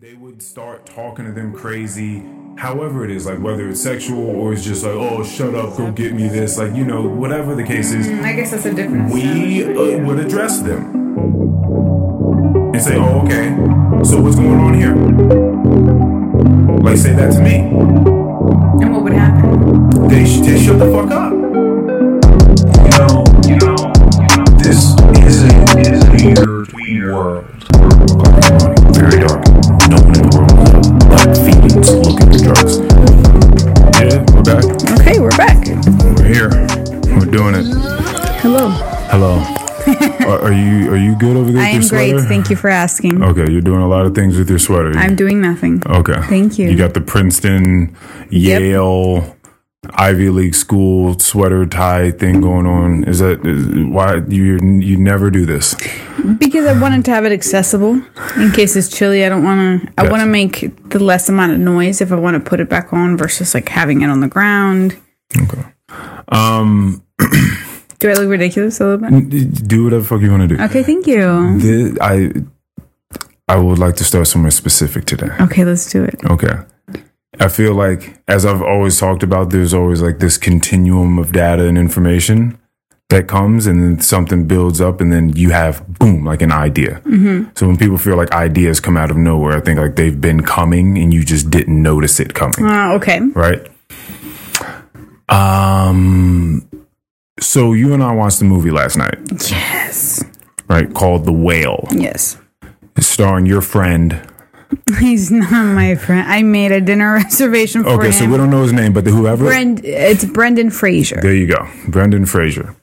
they would start talking to them crazy however it is like whether it's sexual or it's just like oh shut up go get me this like you know whatever the case is I guess that's a difference. we uh, would address them and say oh okay so what's going on here like say that to me and what would happen? they, sh- they shut the fuck up good over there I am great. Thank you for asking. okay you're doing a lot of things with your sweater I'm doing nothing. okay Thank you. you got the princeton yale ivy league school sweater tie thing going on is that is, why you you never do this Because I wanted to have it accessible in case it's chilly. I don't want to. I Gotcha. want to make the less amount of noise if I want to put it back on versus like having it on the ground. okay um Do I look ridiculous a little bit? do whatever the fuck you want to do Okay, thank you. I I would like to start somewhere specific today. Okay, let's do it. Okay. I feel like, as I've always talked about, there's always like this continuum of data and information that comes, and then something builds up, and then you have boom, like an idea. So when people feel like ideas come out of nowhere, I think like they've been coming, and you just didn't notice it coming Uh, okay. right? Um, so you and I watched the movie last night, Yes. right? Called The Whale, Yes. starring your friend. He's not my friend. I made a dinner reservation for Okay, him. Okay, so we don't know his name, but the whoever. Brend, it's Brendan Fraser. There you go, Brendan Fraser.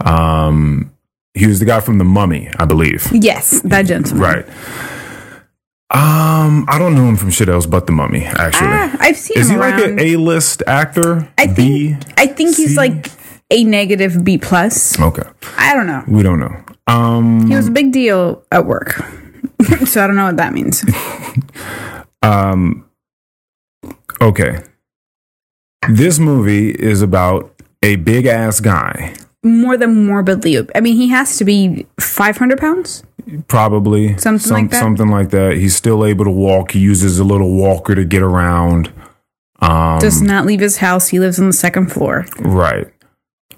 Um, he was the guy from The Mummy, I believe. Yes, that gentleman. Right. Um, I don't know him from shit else but The Mummy. Actually, Ah, I've seen is him he like an A-list actor? I B? think I think he's C? like a negative B plus. Okay, I don't know. we don't know. Um, He was a big deal at work, so I don't know what that means. Um, okay. This movie is about a big ass guy, More than morbidly. I mean, he has to be five hundred pounds. probably Something like that? Something like that. He's still able to walk. He uses a little walker to get around. Um, Does not leave his house. He lives on the second floor. Right.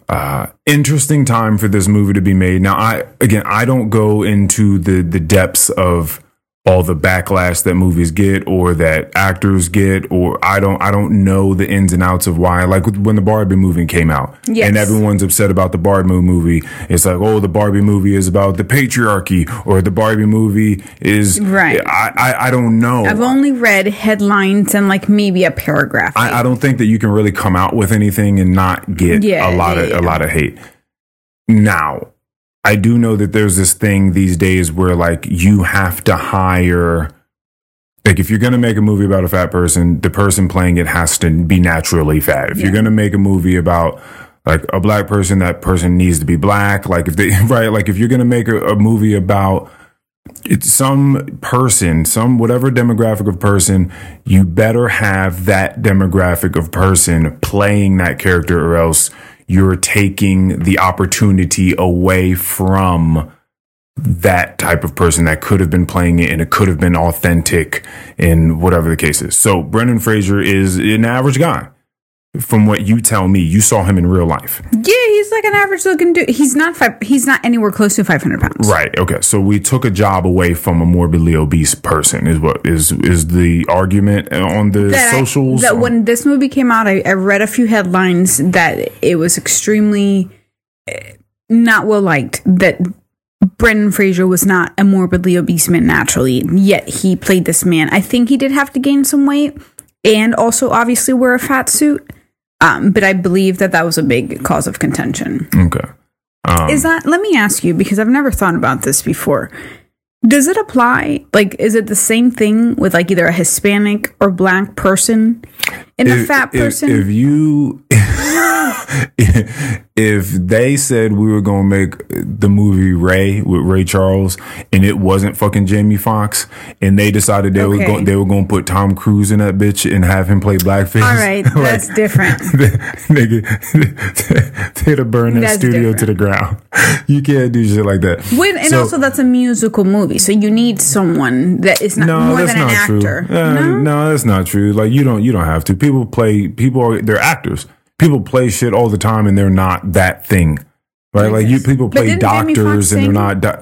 Uh, interesting time for this movie to be made. Now, I again, I don't go into the the depths of all the backlash that movies get or that actors get, or I don't I don't know the ins and outs of why. Like when the Barbie movie came out, Yes. and everyone's upset about the Barbie movie. It's like, oh, the Barbie movie is about the patriarchy, or the Barbie movie is Right. I I, I don't know. I've only read headlines and like maybe a paragraph. I, I don't think that you can really come out with anything and not get Yeah, a lot yeah, of yeah. a lot of hate. Now, I do know that there's this thing these days where like you have to hire like if you're gonna make a movie about a fat person, the person playing it has to be naturally fat. If you're gonna make a movie about like a black person, that person needs to be black. Like if they right, like if you're gonna make a, a movie about it's some person, some whatever demographic of person, you better have that demographic of person playing that character, or else you're taking the opportunity away from that type of person that could have been playing it and it could have been authentic in whatever the case is. So Brendan Fraser is an average guy. From what you tell me, you saw him in real life. yeah, he's like an average looking dude. He's not five. He's not anywhere close to five hundred pounds. Right. Okay. So we took a job away from a morbidly obese person. Is what is is the argument on the that I- socials? that when this movie came out, I, I read a few headlines that it was extremely eh, not well liked. That Brendan Fraser was not a morbidly obese man naturally, yet he played this man. I think he did have to gain some weight and also obviously wear a fat suit. Um, but I believe that that was a big cause of contention. okay. Um, Is that, let me ask you, because I've never thought about this before. Does it apply? Like, is it the same thing with like either a Hispanic or black person? And if- fat if- person? If, you if they said we were going to make the movie Ray with Ray Charles and it wasn't fucking Jamie Foxx and they decided they were going they were going to put Tom Cruise in that bitch and have him play blackface. All right, that's different. nigga, they'd have burned that studio to the ground. You can't do shit like that. When, and So- also, that's a musical movie, so you need someone that is not no, more than an not actor. Uh, no? no, that's not true. Like you don't you don't have to. People play people are they're actors. People play shit all the time and they're not that thing. Right? Like you people play doctors and they're not do-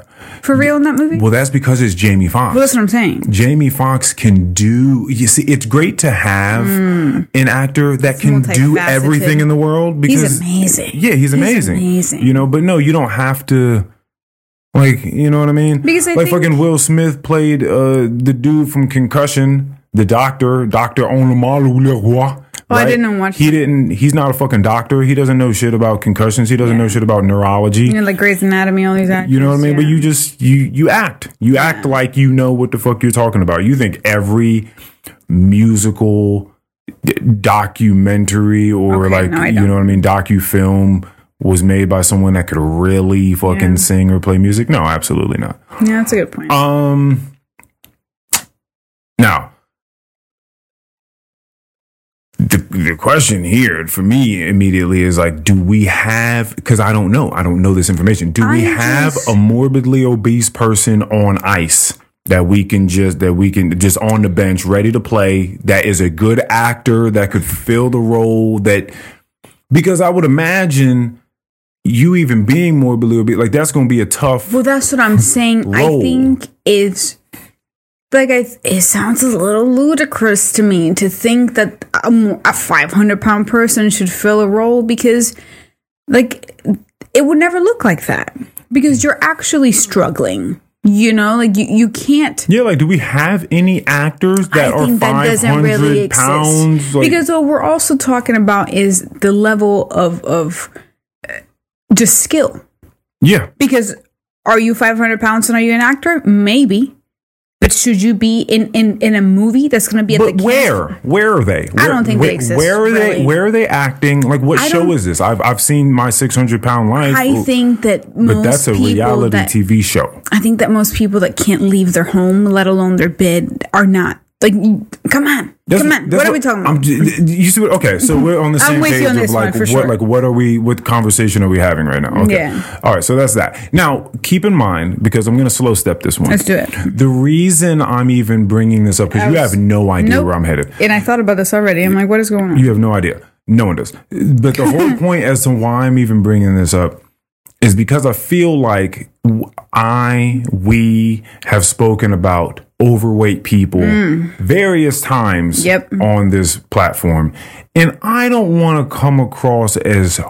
For real in that movie? Well, Well, that's because it's Jamie Foxx. that's what I'm saying. Jamie Foxx can do. You see, it's great to have an actor that can do everything in the world because He's amazing. yeah, he's amazing. amazing. You know, but no, you don't have to. Like, you know what I mean? Because I like fucking Will Smith played uh the dude from Concussion, the doctor, Doctor Onomalu Oh, I didn't watch He that. didn't. He's not a fucking doctor. He doesn't know shit about concussions. He doesn't know shit about neurology. You know, like Grey's Anatomy, all these actors. You know what I mean? But you just you you act. You act like you know what the fuck you're talking about. You think every musical documentary or Okay, like no, you know what I mean docu film was made by someone that could really fucking Yeah. sing or play music? No, absolutely not. Yeah, that's a good point. Um now the, question here for me immediately is like, do we have, because I don't know, I don't know this information. Do we I have just- a morbidly obese person on ice that we can just, that we can just on the bench ready to play that is a good actor that could fill the role that, because I would imagine you even being morbidly obese, like that's going to be a tough, well, that's what I'm saying. I think it's like I, it sounds a little ludicrous to me to think that a, a 500 pound person should fill a role because, like, it would never look like that because you're actually struggling. You know, like you, you can't. yeah, like do we have any actors that I are think that 500 doesn't really pounds? Like, because what we're also talking about is the level of of just skill. yeah, Because are you 500 pounds and are you an actor? Maybe. But should you be in, in, in a movie that's going to be at But the where? Where are they? Where, don't think where, they exist, Where are they? Where are they acting? Like, what I show is this? I've I've seen my six hundred pound life. I think that most but that's a reality that, TV show. I think that most people that can't leave their home, let alone their bed, are not like. Come on, That's- come on. What are we talking about? I'm you see what? Okay, so we're on the same page of like what sure. like what are we? What conversation are we having right now? Okay, Yeah. all right. So that's that. Now keep in mind because I'm going to slow step this one. Let's do it. The reason I'm even bringing this up because you have no idea Nope. where I'm headed. and I thought about this already. I'm like, what is going on? You have no idea. No one does. But the whole point as to why I'm even bringing this up is because I feel like I, we have spoken about overweight people various times Mm. Yep. on this platform. And I don't want to come across as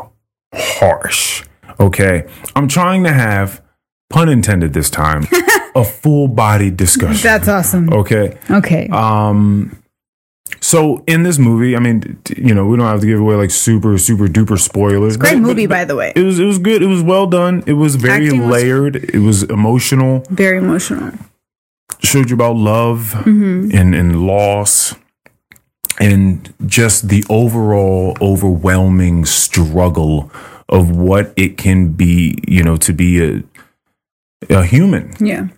harsh. Okay. I'm trying to have, pun intended this time, a full body discussion. That's awesome. Okay. Okay. Um, so in this movie, I mean, you know, we don't have to give away like super, super duper spoilers. Great movie, by the way. It was, it was good. It was well done. It was very Acting was- layered. It was emotional. Very emotional. Showed you about love Mm-hmm. and and loss, and just the overall overwhelming struggle of what it can be. You know, to be a a human. Yeah.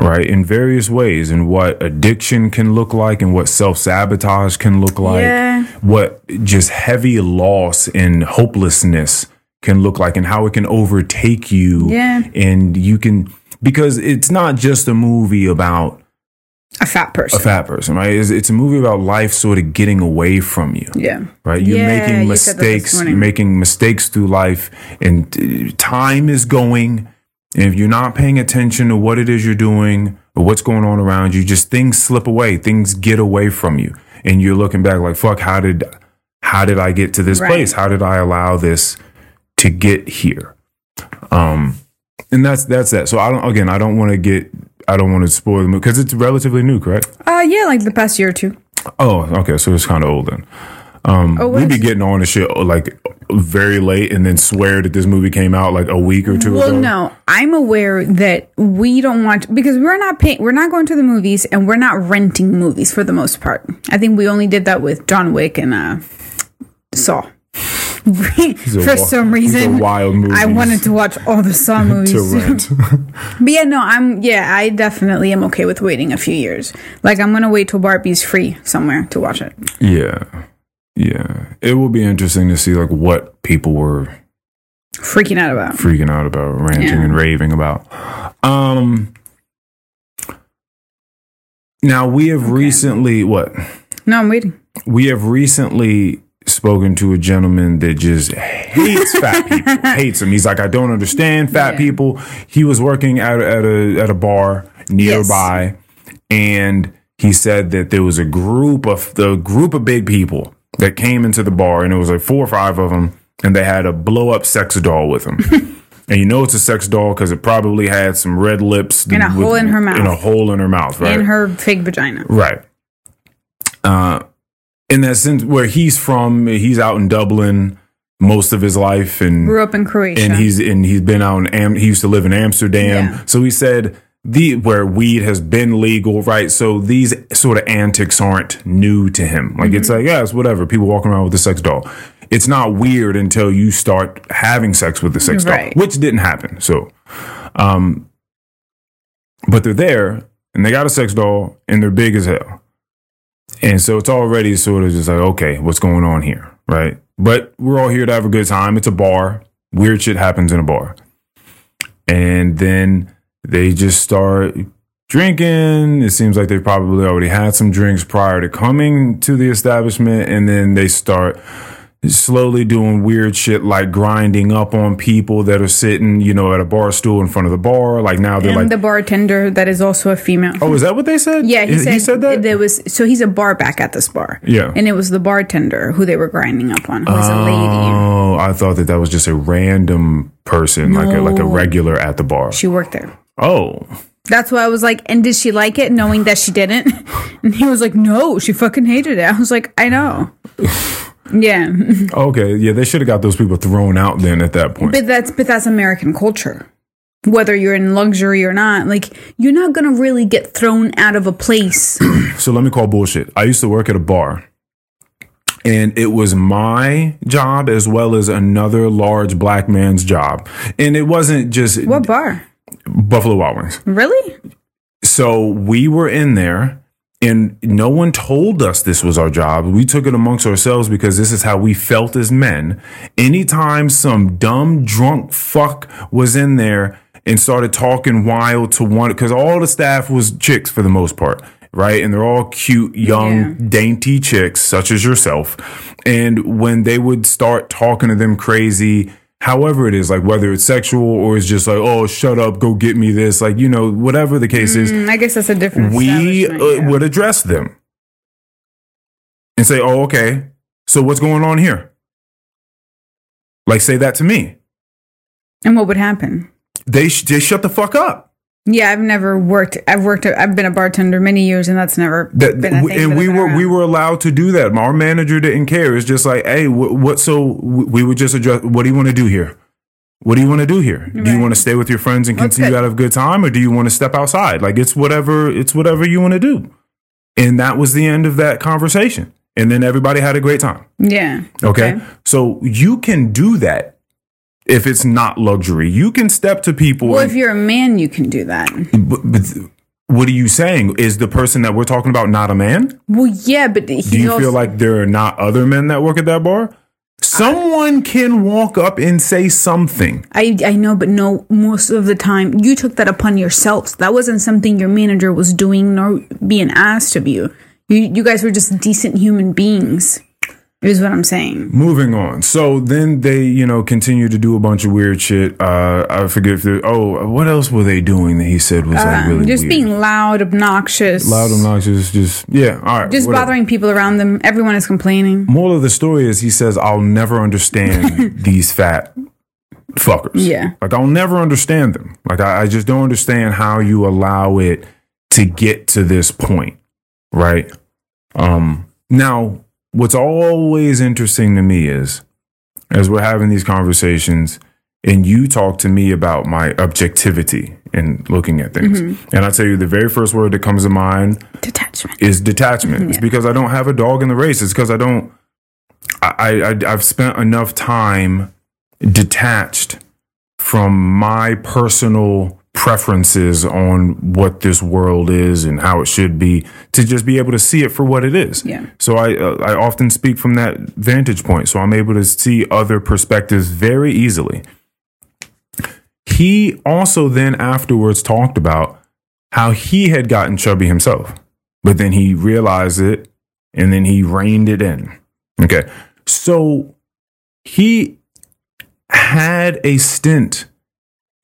Right in various ways and what addiction can look like and what self-sabotage can look like Yeah. what just heavy loss and hopelessness can look like and how it can overtake you Yeah. and you can because it's not just a movie about A fat person. a fat person right it's, it's a movie about life sort of getting away from you yeah. right? You're Yeah, making you said that this mistakes. morning. You're making mistakes through life, and uh, time is going. And if you're not paying attention to what it is you're doing or what's going on around you, just things slip away. Things get away from you, and you're looking back like, "Fuck! How did how did I get to this Right. place? How did I allow this to get here?" Um, and that's that's that. So I don't. Again, I don't want to get. I don't want to spoil the movie because it's relatively new, correct? Uh, yeah, like the past year or two. Oh, okay. So it's kind of old then. Um, Oh, we be getting on the shit like very late and then swear that this movie came out like a week or two Well, ago. no, I'm aware that we don't want because we're not paying. We're not going to the movies and we're not renting movies for the most part. I think we only did that with John Wick and uh, Saw. For some reason, wild movie. I wanted to watch all the Saw movies. But yeah, no, I'm yeah, I definitely am okay with waiting a few years. Like I'm gonna wait till Barbie's free somewhere to watch it. yeah, yeah. It will be interesting to see like what people were Freaking out about. freaking out about, ranting Yeah. and raving about. Um. Now we have recently what No, I'm waiting. we have recently spoken to a gentleman that just hates fat people, hates them. He's like, I don't understand fat Yeah. people. He was working at a, at a at a bar nearby, and he said that there was a group of the group of big people that came into the bar, and it was like four or five of them, and they had a blow up sex doll with them. And you know it's a sex doll because it probably had some red lips And a hole in her mouth. and a hole in her mouth, right? In her fake vagina. Right. Uh, in that sense, where he's from, he's out in Dublin most of his life, and Grew up in Croatia. and he's and he's been out in Am- he used to live in Amsterdam. Yeah. So he said the where weed has been legal, right? So these sort of antics aren't new to him. Like it's Mm-hmm. like yeah, it's whatever. People walking around with a sex doll. It's not weird until you start having sex with the sex doll, which didn't happen. So, um, but they're there and they got a sex doll and they're big as hell. And so it's already sort of just like, okay, what's going on here? Right. But we're all here to have a good time. It's a bar. Weird shit happens in a bar. And then they just start drinking. It seems like they probably already had some drinks prior to coming to the establishment. And then they start slowly doing weird shit like grinding up on people that are sitting, you know, at a bar stool in front of the bar. Like now they're and like, the bartender that is also a female. oh, is that what they said? yeah, he Is- said, that? there was so he's a bar back at this bar. Yeah. and it was the bartender who they were grinding up on, who was a lady. Oh, I thought that that was just a random person, like a like a regular at the bar. She worked there. Oh, That's why I was like, and did she like it, knowing that she didn't? And he was like, no, she fucking hated it. I was like, I know. yeah, okay, yeah. They should have got those people thrown out then at that point. but that's but that's American culture. Whether you're in luxury or not, like you're not gonna really get thrown out of a place. So let me call bullshit. I used to work at a bar. And it was my job as well as another large black man's job. And it wasn't just what bar? Buffalo Wild Wings. Really? So we were in there and no one told us this was our job. We took it amongst ourselves because this is how we felt as men. Anytime some dumb drunk fuck was in there and started talking wild to one, because all the staff was chicks for the most part. Right. And they're all cute, young, Yeah. dainty chicks, such as yourself. And when they would start talking to them crazy, however it is, like whether it's sexual or it's just like, oh, shut up, go get me this, like, you know, whatever the case is, Mm, I guess that's a different. we uh, yeah. would address them and say, oh, okay, so what's going on here? Like, say that to me. And what would happen? They, sh- they shut the fuck up. Yeah, I've never worked. I've worked. I've been a bartender many years, and that's never That, been a thing. and we were we were allowed to do that. Our manager didn't care. It's just like, hey, what, what? So we would just address. What do you want to do here? What do you want to do here? Do you want to stay with your friends and That's continue good. to have a good time, or do you want to step outside? Like it's whatever. It's whatever you want to do. And that was the end of that conversation. And then everybody had a great time. Yeah. Okay. So you can do that if it's not luxury. You can step to people. Well, and- if you're a man, you can do that. but, but what are you saying? Is the person that we're talking about not a man? Well, yeah, but Do you also, feel like there are not other men that work at that bar? Someone can walk up and say something. I I know, but no. Most of the time, you took that upon yourselves. That wasn't something your manager was doing nor being asked of you. You you guys were just decent human beings. Is what I'm saying. Moving on. So then they, you know, continue to do a bunch of weird shit. Uh, I forget if they, oh, what else were they doing that he said was like Um, really just weird? being loud, obnoxious, loud, obnoxious, just, yeah, all right. just whatever. bothering people around them. Everyone is complaining. Moral of the story is he says, I'll never understand these fat fuckers. Yeah. Like, I'll never understand them. Like, I, I just don't understand how you allow it to get to this point. Right. Um, now, what's always interesting to me is as we're having these conversations and you talk to me about my objectivity in looking at things. Mm-hmm. And I tell you, the very first word that comes to mind Detachment. is detachment. It's because I don't have a dog in the race. It's because I don't I, I I've spent enough time detached from my personal preferences on what this world is and how it should be to just be able to see it for what it is. Yeah. So I uh, I often speak from that vantage point. So I'm able to see other perspectives very easily. He also then afterwards talked about how he had gotten chubby himself, but then he realized it and then he reined it in. Okay. So he had a stint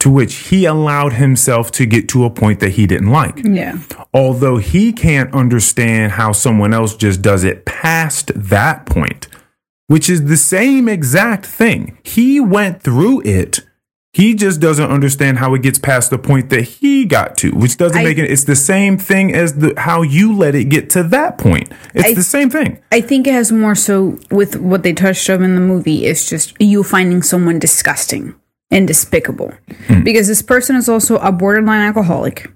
to which he allowed himself to get to a point that he didn't like. Yeah. Although he can't understand how someone else just does it past that point, which is the same exact thing. He went through it. He just doesn't understand how it gets past the point that he got to, which doesn't I- make it. It's the same thing as the how you let it get to that point. It's I- the same thing. I think it has more so with what they touched on in the movie. It's just you finding someone disgusting and despicable. Hmm. Because this person is also a borderline alcoholic.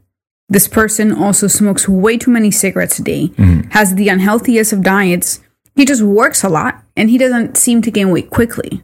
This person also smokes way too many cigarettes a day, hmm. has the unhealthiest of diets. He just works a lot and he doesn't seem to gain weight quickly.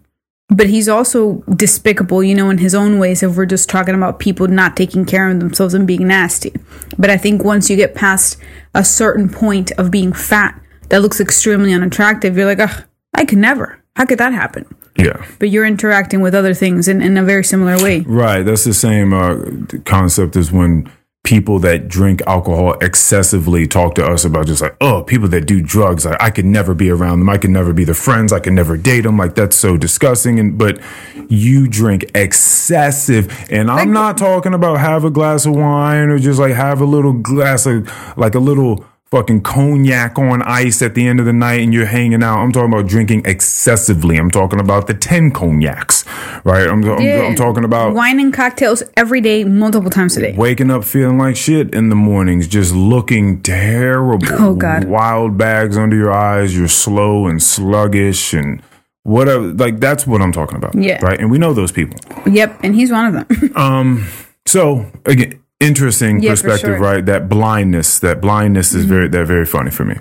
But he's also despicable, you know, in his own ways if we're just talking about people not taking care of themselves and being nasty. But I think once you get past a certain point of being fat that looks extremely unattractive, you're like, ugh, I could never. How could that happen? Yeah. But you're interacting with other things in, in a very similar way. Right. That's the same uh, concept as when people that drink alcohol excessively talk to us about just like, oh, people that do drugs, like, I could never be around them. I could never be their friends. I could never date them. Like that's so disgusting. And but you drink excessive, and I'm not talking about have a glass of wine or just like have a little glass of like a little fucking cognac on ice at the end of the night and you're hanging out. I'm talking about drinking excessively. I'm talking about the 10 cognacs, right? I'm, I'm, I'm talking about wine and cocktails every day, multiple times a day. waking up feeling like shit in the mornings, just looking terrible. Oh, God. Wild bags under your eyes. You're slow and sluggish and whatever. Like that's what I'm talking about. Yeah. Right. And we know those people. Yep, and he's one of them. Um, so again, interesting Yeah, perspective, sure. right? That blindness, that blindness is very, that very funny for me.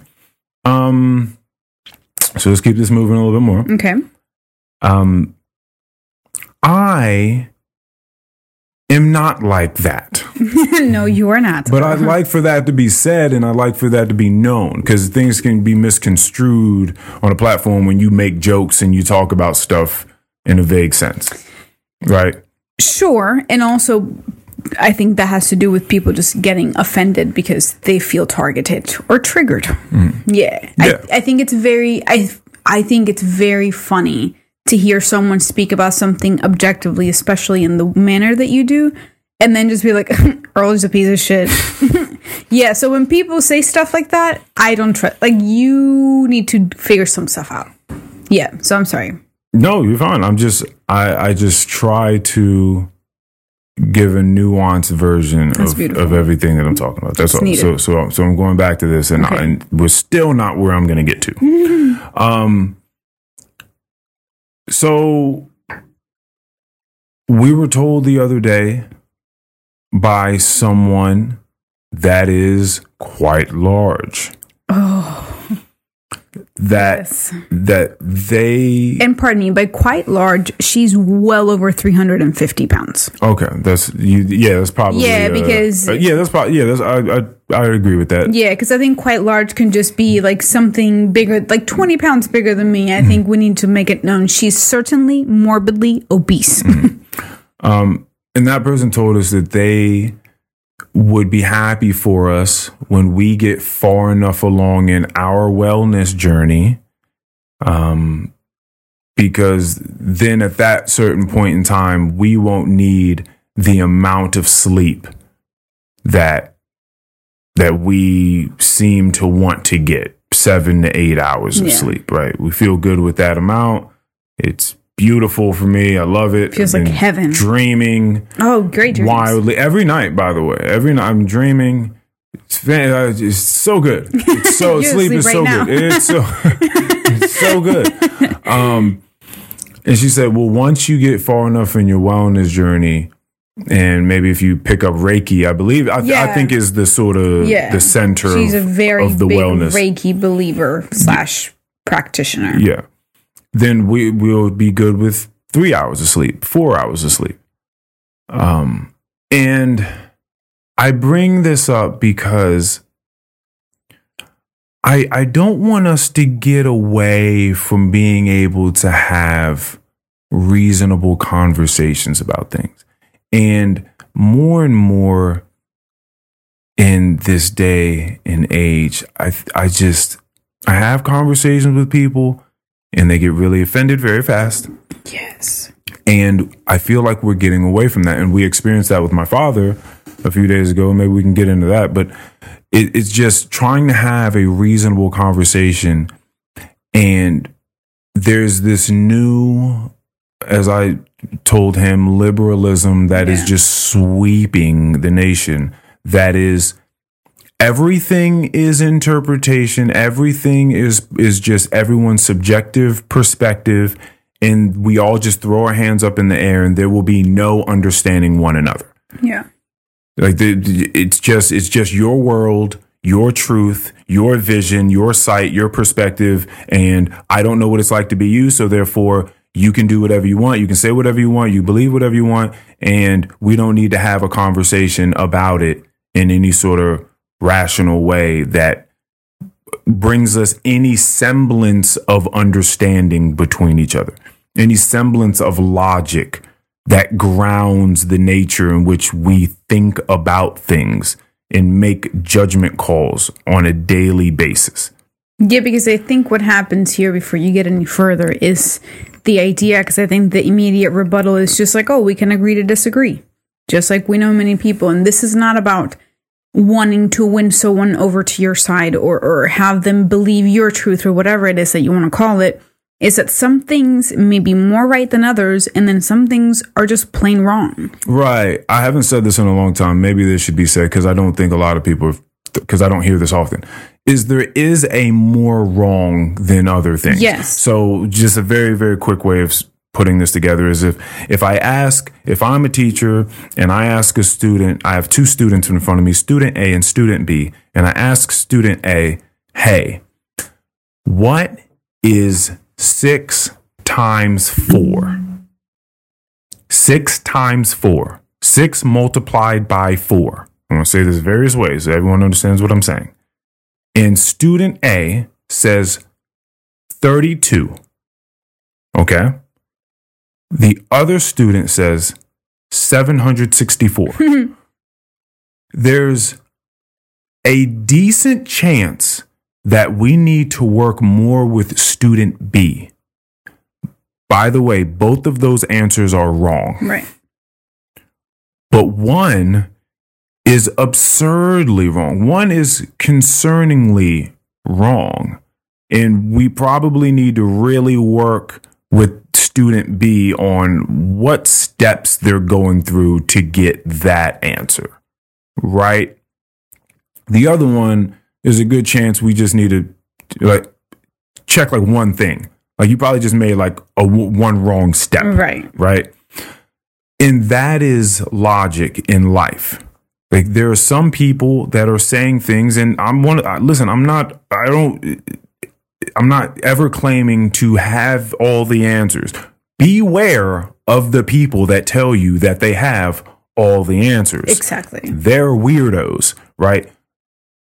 Um, so let's keep this moving a little bit more. okay. Um, I am not like that. no, you are not. But I'd like for that to be said and I'd like for that to be known because things can be misconstrued on a platform when you make jokes and you talk about stuff in a vague sense. Right? Sure, and also I think that has to do with people just getting offended because they feel targeted or triggered. Yeah. Mm. Yeah. I, I think it's very I I think it's very funny to hear someone speak about something objectively, especially in the manner that you do, and then just be like, Earl's a piece of shit. yeah, so when people say stuff like that, I don't trust like you need to figure some stuff out. Yeah, so I'm sorry. No, you're fine. I'm just I I just try to give a nuanced version That's of, beautiful. of everything that I'm talking about. That's all. needed. So so so I'm going back to this and, Okay. and we're still not where I'm going to get to. um so we were told the other day by someone that is quite large Oh, that yes. that they And pardon me, by quite large, she's well over 350 pounds. Okay, that's you. Yeah, that's probably Yeah, uh, because- uh, yeah, that's probably yeah. That's I I I agree with that. Yeah, because I think quite large can just be like something bigger, like 20 pounds bigger than me. I think we need to make it known she's certainly morbidly obese. Um, and that person told us that they would be happy for us when we get far enough along in our wellness journey, um, because then at that certain point in time, we won't need the amount of sleep that that we seem to want to get seven to eight hours of Yeah. sleep. Right? We feel good with that amount. It's beautiful for me. I love it. Feels like heaven. Dreaming oh, great dreams. wildly every night. By the way, every night I'm dreaming. It's, uh, it's so good. It's so sleep is right so now. good. It's so it's so good. Um, and she said, "Well, once you get far enough in your wellness journey." And maybe if you pick up Reiki, I believe I, I Yeah. think is the sort of Yeah. the center She's a of, very of the big wellness. Reiki believer slash practitioner. Yeah. Then we will be good with three hours of sleep, four hours of sleep. Um, and I bring this up because I I don't want us to get away from being able to have reasonable conversations about things. And more and more in this day and age, I I just I have conversations with people and they get really offended very fast. Yes. And I feel like we're getting away from that. And we experienced that with my father a few days ago. Maybe we can get into that. But it, it's just trying to have a reasonable conversation. And there's this new, as I told him, liberalism that is Yeah. just sweeping the nation. That is everything is interpretation. Everything is is just everyone's subjective perspective. And we all just throw our hands up in the air and there will be no understanding one another. Yeah. like the, it's just it's just your world your truth your vision your sight your perspective. And i don't know what it's like to be you. So therefore you can do whatever you want. You can say whatever you want. You believe whatever you want. And we don't need to have a conversation about it in any sort of rational way that brings us any semblance of understanding between each other, any semblance of logic that grounds the nature in which we think about things and make judgment calls on a daily basis. Yeah, because I think what happens here before you get any further is the idea, because I think the immediate rebuttal is just like, oh, we can agree to disagree. Just like we know many people. And this is not about wanting to win someone over to your side or, or have them believe your truth or whatever it is that you want to call it. Is that some things may be more right than others, and then some things are just plain wrong. Right. I haven't said this in a long time. Maybe this should be said because I don't think a lot of people, because I don't hear this often, is there is a more wrong than other things. Yes. So just a very, very quick way of putting this together is if, if I ask, if I'm a teacher and I ask a student, I have two students in front of me, student A and student B, and I ask student A, hey, what is six times four? Six times four. Six multiplied by four. I'm going to say this various ways so everyone understands what I'm saying. And student A says 32. Okay. The other student says 764. There's a decent chance that we need to work more with student B. By the way, both of those answers are wrong Right. but one is absurdly wrong. One is concerningly wrong. And we probably need to really work with student B on what steps they're going through to get that answer. Right? The other one is a good chance we just need to like check like one thing. Like you probably just made like a w- one wrong step Right. right? And that is logic in life. Like there are some people that are saying things, and I'm one. Listen, I'm not. I don't. I'm not ever claiming to have all the answers. Beware of the people that tell you that they have all the answers Exactly. they're weirdos, right?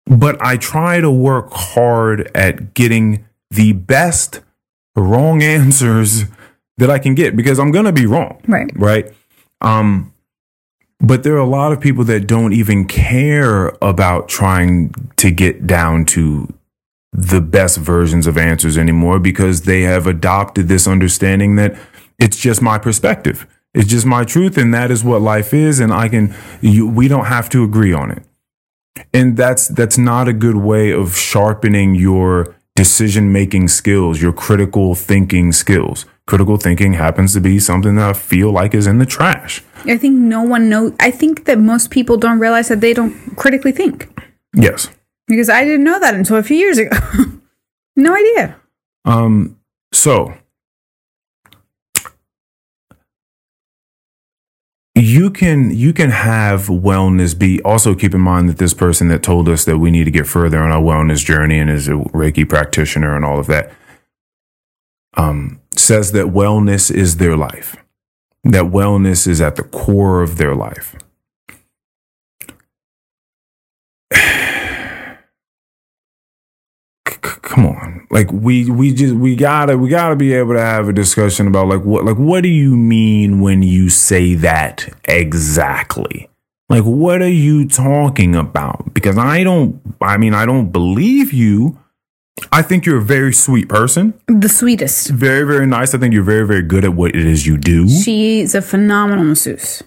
But I try to work hard at getting the best wrong answers that I can get because I'm going to be wrong, Right. right? Um but there are a lot of people that don't even care about trying to get down to the best versions of answers anymore because they have adopted this understanding that it's just my perspective. It's just my truth and that is what life is and I can you, we don't have to agree on it. And that's that's not a good way of sharpening your decision making skills, your critical thinking skills. Critical thinking happens to be something that I feel like is in the trash. I think no one knows. I think that most people don't realize that they don't critically think Yes. Because I didn't know that until a few years ago. no idea. Um, so you can you can have wellness be also keep in mind that this person that told us that we need to get further on our wellness journey and is a Reiki practitioner and all of that. Um, says that wellness is their life, that wellness is at the core of their life. Come on. Like we we just we gotta we gotta be able to have a discussion about like what like what do you mean when you say that exactly? Like what are you talking about? Because i don't i mean i don't believe you. I think you're a very sweet person. The sweetest. very very nice. I think you're very very good at what it is you do. She's a phenomenal masseuse.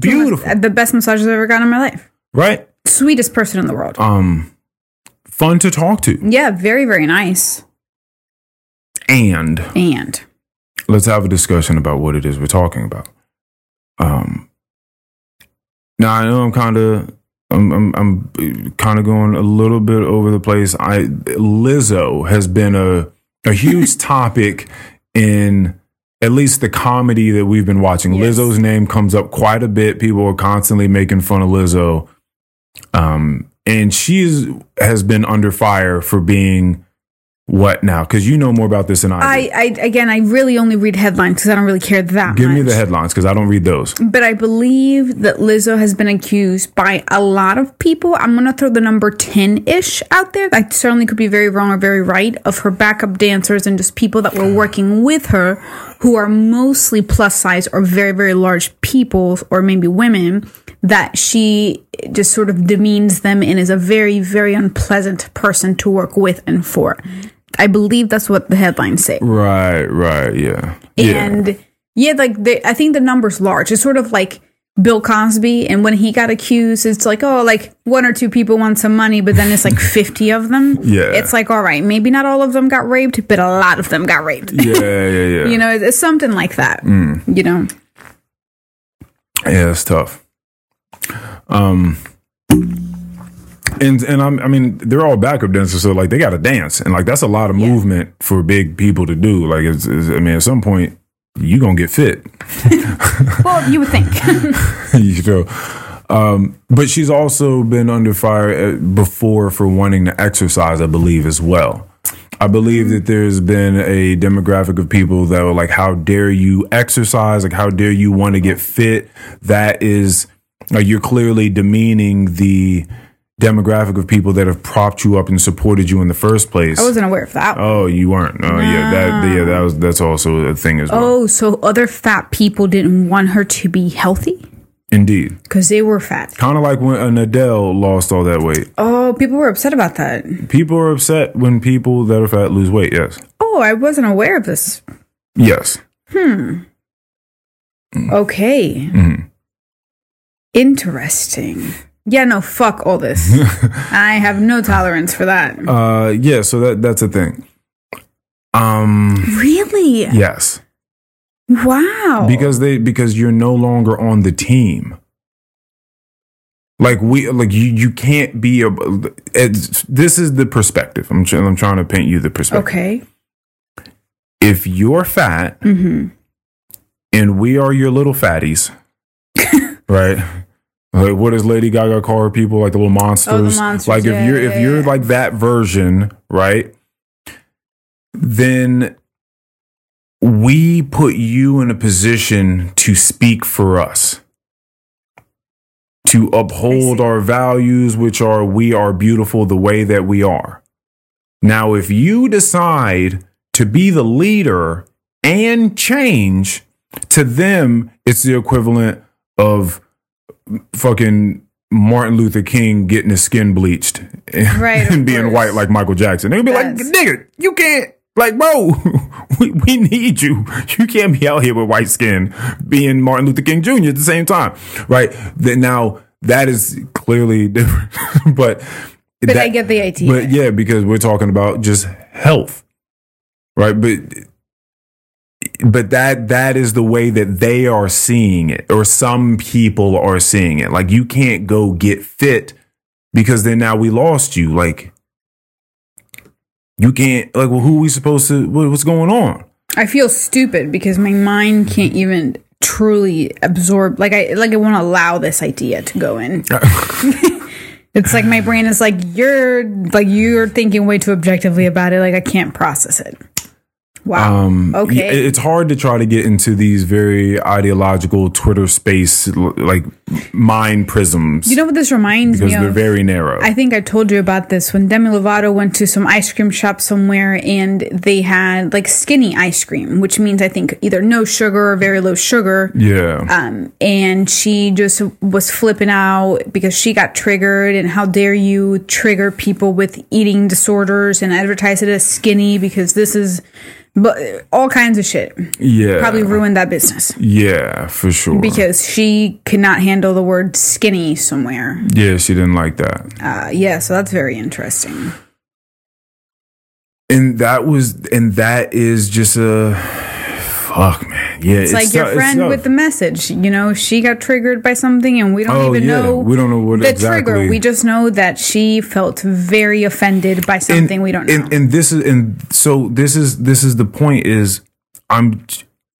beautiful. The best massages I've ever gotten in my life. right? Sweetest person in the world. um fun to talk to Yeah, very, very nice. and And let's have a discussion about what it is we're talking about. Um, now I know I'm kind of I'm I'm, I'm kind of going a little bit over the place. I Lizzo has been a a huge topic in at least the comedy that we've been watching. Yes. Lizzo's name comes up quite a bit. People are constantly making fun of Lizzo. Um, and she's has been under fire for being what now? Because you know more about this than I do. I, I again, I really only read headlines because I don't really care that Give much. me the headlines because I don't read those. But I believe that Lizzo has been accused by a lot of people. I'm going to throw the number 10 ish out there. I certainly could be very wrong or very right of her backup dancers and just people that were working with her who are mostly plus size or very, very large people or maybe women that she just sort of demeans them and is a very, very unpleasant person to work with and for. I believe that's what the headlines say. Right, right, yeah, yeah. And yeah, like they, I think the number's large. It's sort of like Bill Cosby, and when he got accused, it's like oh, like one or two people want some money, but then it's like fifty of them. Yeah. it's like all right, maybe not all of them got raped, but a lot of them got raped. yeah, yeah, yeah. you know, it's, it's something like that. Mm. You know, yeah, it's tough. Um, and and I'm, I mean, they're all backup dancers, so like they got to dance, and like that's a lot of movement for big people to do. Like, it's, it's I mean, at some point, you gonna get fit. well, you would think. you know. Um, but she's also been under fire uh, before for wanting to exercise, I believe, as well. I believe that there's been a demographic of people that were like, "How dare you exercise? Like, how dare you want to get fit?" That is, like, you're clearly demeaning the demographic of people that have propped you up and supported you in the first place. I wasn't aware of that. oh, you weren't. Oh, yeah, that yeah, that was that's also a thing as well. Oh, so other fat people didn't want her to be healthy Indeed, because they were fat. kind of like when uh, Nadell lost all that weight. Oh, people were upset about that. People are upset when people that are fat lose weight. Yes. Oh, I wasn't aware of this. Yes. Hmm. Okay. Mhm. Interesting. Yeah, no, fuck all this. I have no tolerance for that. Uh, yeah. So that that's a thing. Um. Really? Yes. Wow. Because they because you're no longer on the team. Like we like you you can't be a. It's, this is the perspective. I'm trying I'm trying to paint you the perspective. okay. If you're fat mm-hmm. and we are your little fatties, right? Like what does Lady Gaga call her people? Like the little oh, monsters. monsters, Like if you're if you're yeah. like that version, right? Then we put you in a position to speak for us. To uphold our values, which are we are beautiful the way that we are. Now, if you decide to be the leader and change, to them, it's the equivalent of fucking Martin Luther King getting his skin bleached Right, of and being course. white like Michael Jackson. They'll be like, nigga, you can't. Like, bro, we, we need you. You can't be out here with white skin being Martin Luther King Jr. at the same time. Right? Then now that is clearly different. but But that- I get the idea. but yeah, because we're talking about just health, right? But but that that is the way that they are seeing it, or some people are seeing it. Like you can't go get fit because then now we lost you. Like you can't. Like, well, who are we supposed to? What, what's going on? I feel stupid because my mind can't even truly absorb like I like I won't allow this idea to go in. it's like my brain is like you're like you're thinking way too objectively about it like I can't process it. Wow. Um, Okay. It's hard to try to get into these very ideological Twitter space, like mind prisms, You know what this reminds because me Because they're very narrow. I think I told you about this when Demi Lovato went to some ice cream shop somewhere and they had like skinny ice cream, which means I think either no sugar or very low sugar. yeah. Um, and she just was flipping out because she got triggered and how dare you trigger people with eating disorders and advertise it as skinny because this is but all kinds of shit. yeah. Probably ruined that business Yeah, for sure. because she could not handle the word skinny somewhere. yeah, she didn't like that. Uh, yeah, so that's very interesting. and that was and that is just a fuck man yeah It's, like your friend with the message. You know, she got triggered by something, and we don't Oh, even yeah. know We don't know what the exactly- trigger. We just know that she felt very offended by something we don't know. and, and this is and so this is this is the point is i'm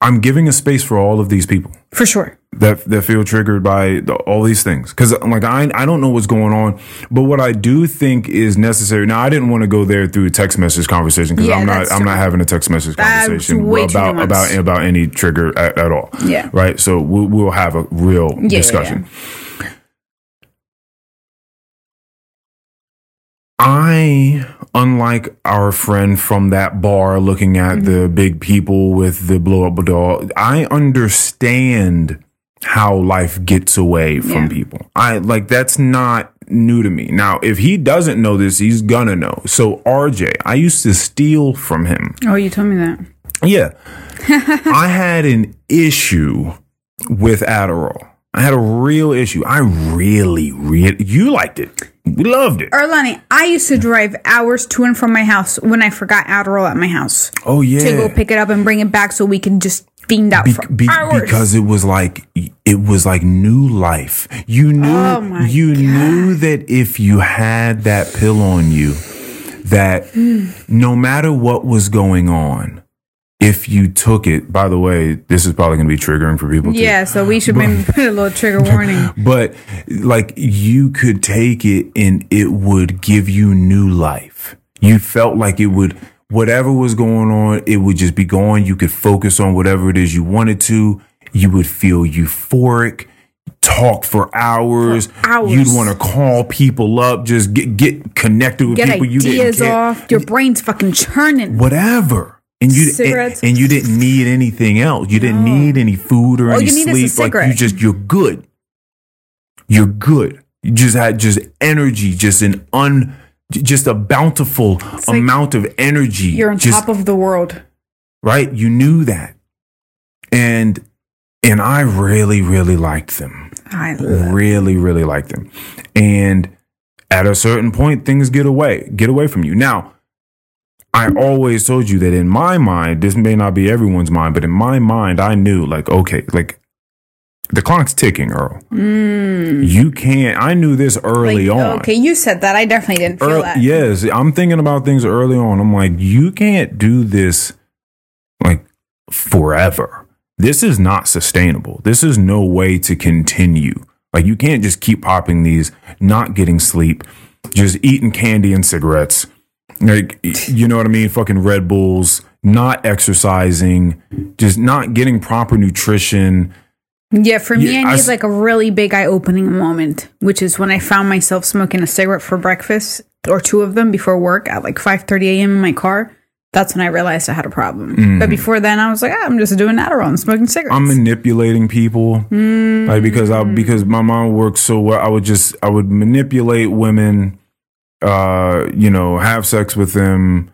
i'm giving a space for all of these people For sure. That that feel triggered by the, all these things because like I I don't know what's going on, but what I do think is necessary. Now I didn't want to go there through a text message conversation because Yeah, I'm not I'm not having a text message conversation about about about any trigger at, at all. Yeah. right. So we'll we'll have a real yeah, discussion. I, unlike our friend from that bar looking at Mm-hmm. the big people with the blow up doll, I understand how life gets away from Yeah. people. I like that's not new to me. Now, if he doesn't know this, he's gonna know. So RJ, I used to steal from him. Oh, you told me that. Yeah. I had an issue with Adderall. I had a real issue. I really, really, you liked it. We loved it. Erlani, I used to drive hours to and from my house when I forgot Adderall at my house Oh, yeah. to go pick it up and bring it back so we can just fiend out for Be- hours. because it was like it was like new life. You oh knew Oh you knew that if you had that pill on you, that hmm. no matter what was going on, if you took it. By the way, this is probably going to be triggering for people. too. yeah, so we should maybe put a little trigger warning. but like you could take it and it would give you new life. You felt like it would, whatever was going on, it would just be going. You could focus on whatever it is you wanted to. You would feel euphoric, talk for hours. hours. You'd want to call people up, just get, get connected with Get people you didn't ideas off. Your brain's fucking churning. Whatever. And you and, Cigarettes. and you didn't need anything else. You didn't need any food or oh, All any you need is a sleep. Like you just you're good. You're good. You just had just energy, just an un just a bountiful like amount of energy. You're on just, top of the world. right? You knew that. And and I really, really liked them. I Really, really liked them. And at a certain point, things get away, get away from you. Now, I always told you that in my mind, this may not be everyone's mind, but in my mind, I knew like, okay, like the clock's ticking, Earl. You can't, I knew this early Mm. Like, on. Okay, you said that. I definitely didn't feel Earl- that. yes, I'm thinking about things early on. I'm like, you can't do this like forever. This is not sustainable. This is no way to continue. Like, you can't just keep popping these, not getting sleep, just eating candy and cigarettes. Like, you know what I mean? Fucking Red Bulls, not exercising, just not getting proper nutrition. Yeah, for me, Yeah, I I need s- like a really big eye opening moment, which is when I found myself smoking a cigarette for breakfast or two of them before work at like 5:30 a.m. in my car. That's when I realized I had a problem. But before then, I was like, ah, I'm just doing Adderall and smoking cigarettes. I'm manipulating people, like because I because my mom works so well. I would just I would manipulate women, uh, you know, have sex with them.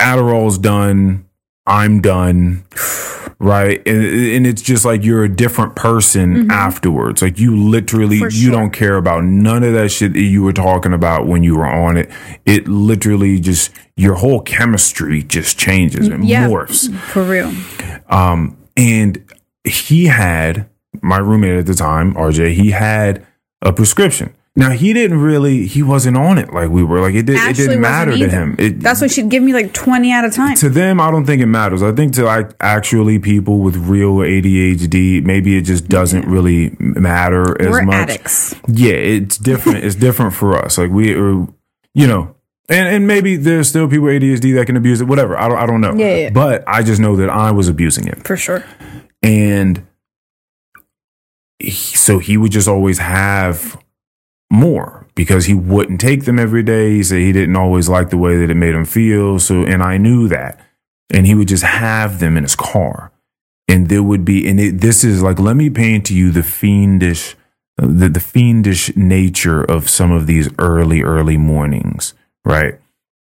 Adderall's done. I'm done. Right. And, and it's just like you're a different person afterwards. Like you literally, For you don't care about none of that shit that you were talking about when you were on it. It literally just, your whole chemistry just changes and yeah, morphs. for real. Um, and he had my roommate at the time, RJ. He had a prescription. Now he didn't really. He wasn't on it like we were. Like it, did, it didn't matter to him. It, That's why she'd give me like 20 at a time. to them, I don't think it matters. I think to like actually people with real ADHD, maybe it just doesn't really matter as We're much. addicts. Yeah, it's different. it's different for us. Like we, are, you know, And and maybe there's still people with ADHD that can abuse it. Whatever. I don't. I don't know. Yeah, yeah. But I just know that I was abusing it, For sure. and he, so he would just always have more because he wouldn't take them every day. He said he didn't always like the way that it made him feel. So, and I knew that, and he would just have them in his car, and there would be, and it, this is like, let me paint to you the fiendish, the, the fiendish nature of some of these early, early mornings, right?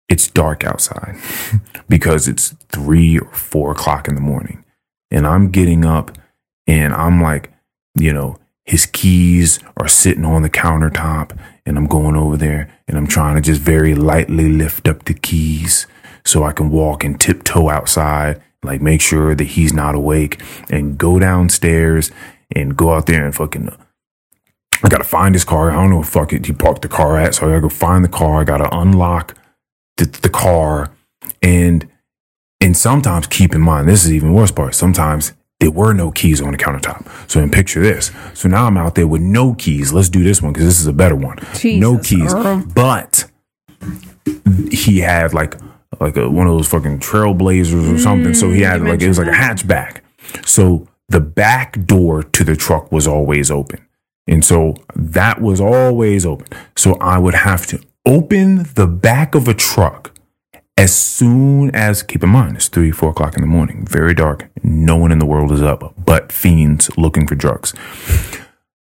It's dark outside because it's three or four o'clock in the morning, and I'm getting up, and I'm like, you know, his keys are sitting on the countertop and I'm going over there and I'm trying to just very lightly lift up the keys so I can walk and tiptoe outside, like make sure that he's not awake and go downstairs and go out there and fucking I gotta find his car. I don't know where fuck it he parked the car at, so I gotta go find the car. I gotta unlock the, the car and and sometimes keep in mind this is even worse part. Sometimes there were no keys on the countertop. So then picture this. So now I'm out there with no keys. Let's do this one because this is a better one. no keys. Earl. But he had like like a, one of those fucking trailblazers or something. So he had like it was like a hatchback. So the back door to the truck was always open. And so that was always open. So I would have to open the back of a truck as soon as, keep in mind, it's three, four o'clock in the morning, very dark. No one in the world is up but fiends looking for drugs.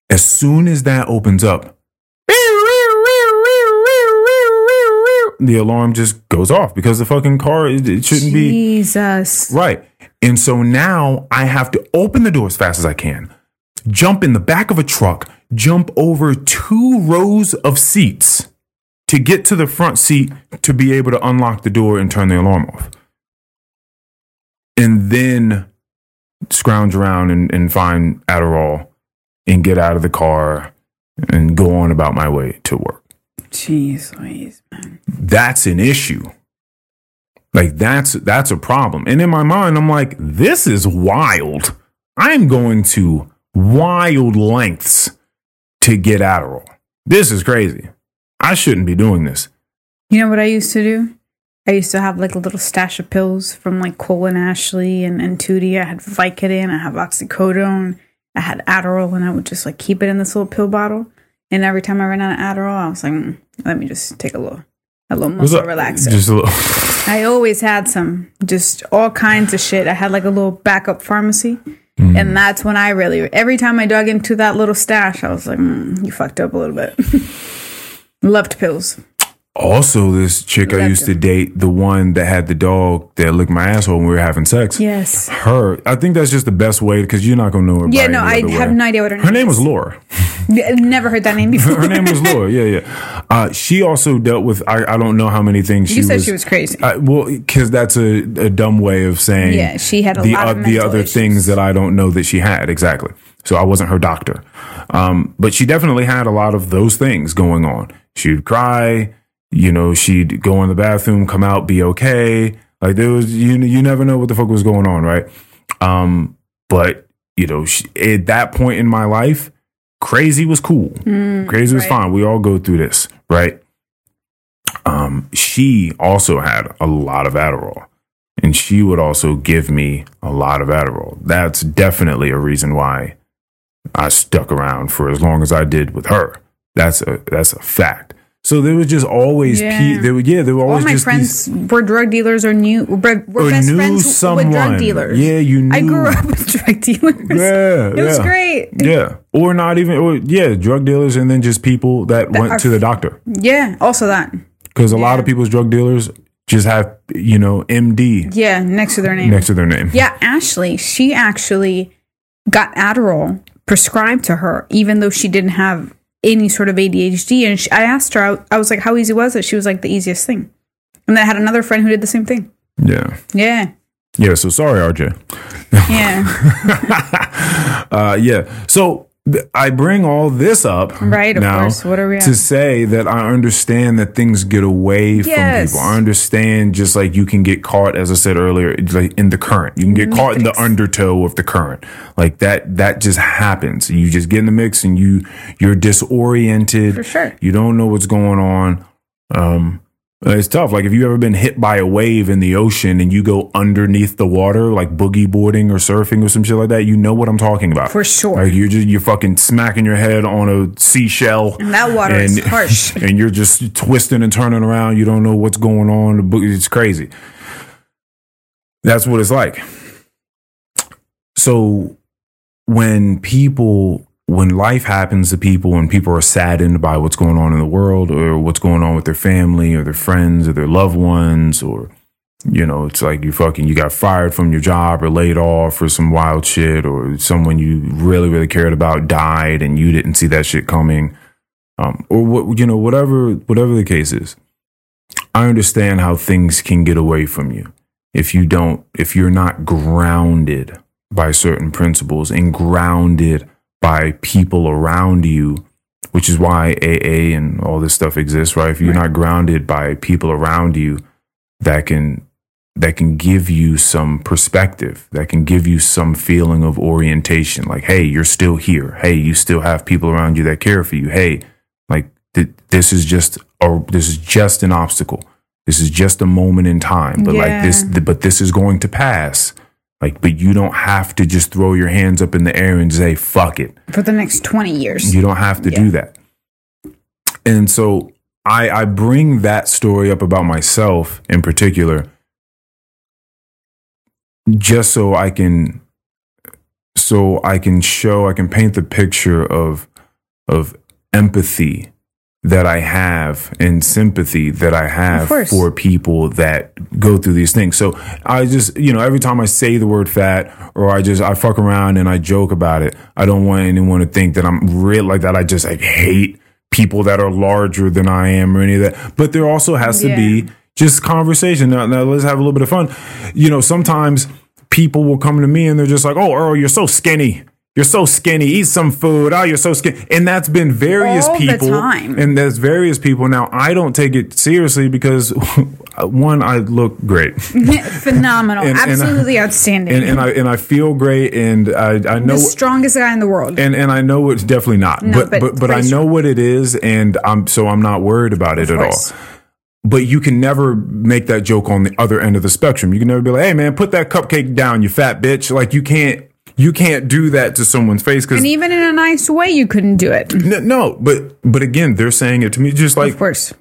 As soon as that opens up, the alarm just goes off because the fucking car, it, it shouldn't be. Jesus. Right. And so now I have to open the door as fast as I can, jump in the back of a truck, jump over two rows of seats to get to the front seat to be able to unlock the door and turn the alarm off. And then scrounge around and, and find Adderall and get out of the car and go on about my way to work Jeez Louise, man. that's an issue. Like that's that's a problem. And in my mind, I'm like, this is wild. I'm going to wild lengths to get Adderall. This is crazy. I shouldn't be doing this. You know what I used to do? I used to have like a little stash of pills from like Cole and Ashley and, and Tootie. I had Vicodin, I have oxycodone, I had Adderall, and I would just like keep it in this little pill bottle. And every time I ran out of Adderall, I was like, mm, let me just take a little, a little muscle relaxer. Just a little. I always had some, just all kinds of shit. I had like a little backup pharmacy. Mm. And that's when I really, every time I dug into that little stash, I was like, mm, you fucked up a little bit. Loved pills. Also, this chick I Left used to date, the one that had the dog that licked my asshole when we were having sex. Yes. Her, I think that's just the best way because you're not gonna know her. Yeah, no, I have way. no idea what her name Her name is. was Laura. Never heard that name before. Her name was Laura. Yeah, yeah. Uh, she also dealt with. I, I don't know how many things she you said was. she was crazy. I, well, because that's a, a dumb way of saying. Yeah, she had a the, lot of the other issues. things that I don't know that she had exactly. So I wasn't her doctor, um, but she definitely had a lot of those things going on. She'd cry. You know, she'd go in the bathroom, come out, be okay. Like there was, you you never know what the fuck was going on, right? Um, but you know, she, at that point in my life, crazy was cool. crazy was right. fine. We all go through this, right? Um, she also had a lot of Adderall, and she would also give me a lot of Adderall. That's definitely a reason why I stuck around for as long as I did with her. That's a that's a fact. So there was just always Yeah. pe- there were yeah there were All my friends these, were drug dealers or knew were, were or best knew friends someone with drug dealers. Yeah, you knew. I grew up with drug dealers. Yeah, it was great. Yeah, or not even or yeah, drug dealers and then just people that went are- to the doctor Yeah, also that. because a lot of people's drug dealers just have you know MD Yeah, next to their name. next to their name. Yeah, Ashley, she actually got Adderall prescribed to her, even though she didn't have any sort of ADHD. And she, I asked her, I, I was like, how easy was it? She was like, the easiest thing. And then I had another friend who did the same thing. yeah, Yeah. yeah. So sorry, RJ. Yeah. Uh, yeah. So I bring all this up Right, of now course. What are we to say that I understand that things get away Yes. from people. I understand just like you can get caught, as I said earlier, like in the current. You can get caught in the undertow of the current. Like that. That just happens. You just get in the mix and you you're disoriented. For sure. You don't know what's going on. Um, Uh, it's tough. Like if you ever been hit by a wave in the ocean and you go underneath the water, like boogie boarding or surfing or some shit like that, you know what I'm talking about. For sure. Like you're just you're fucking smacking your head on a seashell. And that water is harsh. And you're just twisting and turning around. You don't know what's going on. It's crazy. That's what it's like. So when people when life happens to people and people are saddened by what's going on in the world or what's going on with their family or their friends or their loved ones or you know it's like you fucking you got fired from your job or laid off or some wild shit or someone you really really cared about died and you didn't see that shit coming. Um, or what you know whatever whatever the case is i understand how things can get away from you if you don't if you're not grounded by certain principles and grounded by people around you, which is why AA and all this stuff exists, right? If you're not grounded by people around you that can that can give you some perspective, that can give you some feeling of orientation, like, hey, you're still here. Hey, you still have people around you that care for you. Hey, like th- this is just or this is just an obstacle. This is just a moment in time, but like this, Yeah. but this is going to pass. Like, but you don't have to just throw your hands up in the air and say, fuck it. For the next 20 years. You don't have to do that. And so I, I bring that story up about myself in particular, just so I can, so I can show, I can paint the picture of, of empathy that I have and sympathy that I have for people that go through these things. So I just, you know, every time I say the word fat or I just, I fuck around and I joke about it, I don't want anyone to think that I'm real like that. I just like hate people that are larger than I am or any of that. But there also has to be just conversation. Now, now let's have a little bit of fun. You know, sometimes people will come to me and they're just like, "Oh, Earl, you're so skinny. You're so skinny. Eat some food. Oh, you're so skinny." And that's been various All people. And there's various people. Now, I don't take it seriously because one, I look great, Phenomenal. And- and- Absolutely outstanding. and, and I and I feel great, and I I know the strongest guy in the world. and and I know it's definitely not, No, but but but but I know what it is, and I'm so I'm not worried about it at all. But you can never make that joke on the other end of the spectrum. You can never be like, "Hey, man, put that cupcake down, you fat bitch!" Like you can't you can't do that to someone's face because and even in a nice way, you couldn't do it. no. But but again, they're saying it to me just like Of course.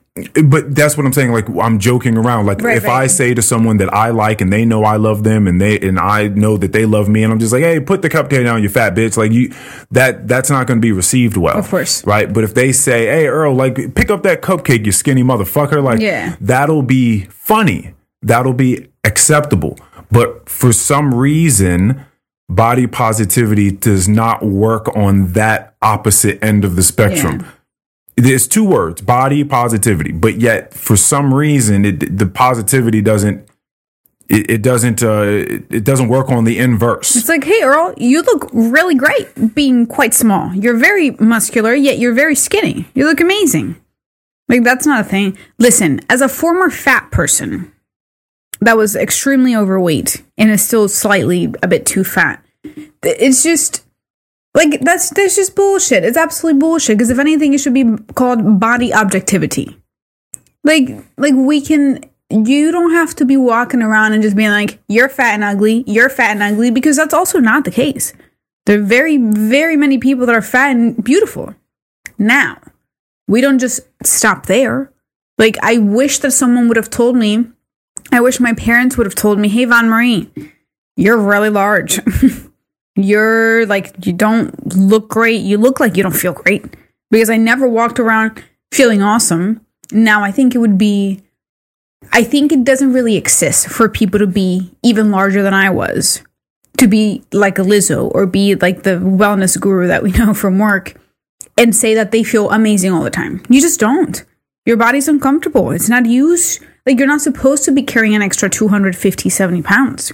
but that's what I'm saying. Like I'm joking around. Like Right, if right. I say to someone that I like and they know I love them and they and I know that they love me and I'm just like, hey, put the cupcake down, you fat bitch. Like you, that that's not going to be received well. Of course. right? But if they say, hey, Earl, like pick up that cupcake, you skinny motherfucker, like Yeah. that'll be funny. That'll be acceptable. But for some reason. Body positivity does not work on that opposite end of the spectrum there's two words body positivity but yet for some reason it, the positivity doesn't it, it doesn't uh it, it doesn't work on the inverse It's like, hey, Earl, you look really great being quite small. You're very muscular, yet you're very skinny. You look amazing. Like, that's not a thing. Listen, as a former fat person that was extremely overweight and is still slightly a bit too fat, it's just. Like that's that's just bullshit. It's absolutely bullshit. Because if anything, it should be called body objectivity. Like like we can you don't have to be walking around and just being like, you're fat and ugly, you're fat and ugly, because that's also not the case. There are very, very many people that are fat and beautiful. Now, we don't just stop there. Like, I wish that someone would have told me, I wish my parents would have told me, hey, Von Marie, you're really large. you're like, you don't look great. You look like you don't feel great. Because I never walked around feeling awesome. Now, I think it would be I think it doesn't really exist for people to be even larger than I was, to be like a Lizzo or be like the wellness guru that we know from work and say that they feel amazing all the time. You just don't. Your body's uncomfortable. It's not used. Like you're not supposed to be carrying an extra 250, 70 pounds.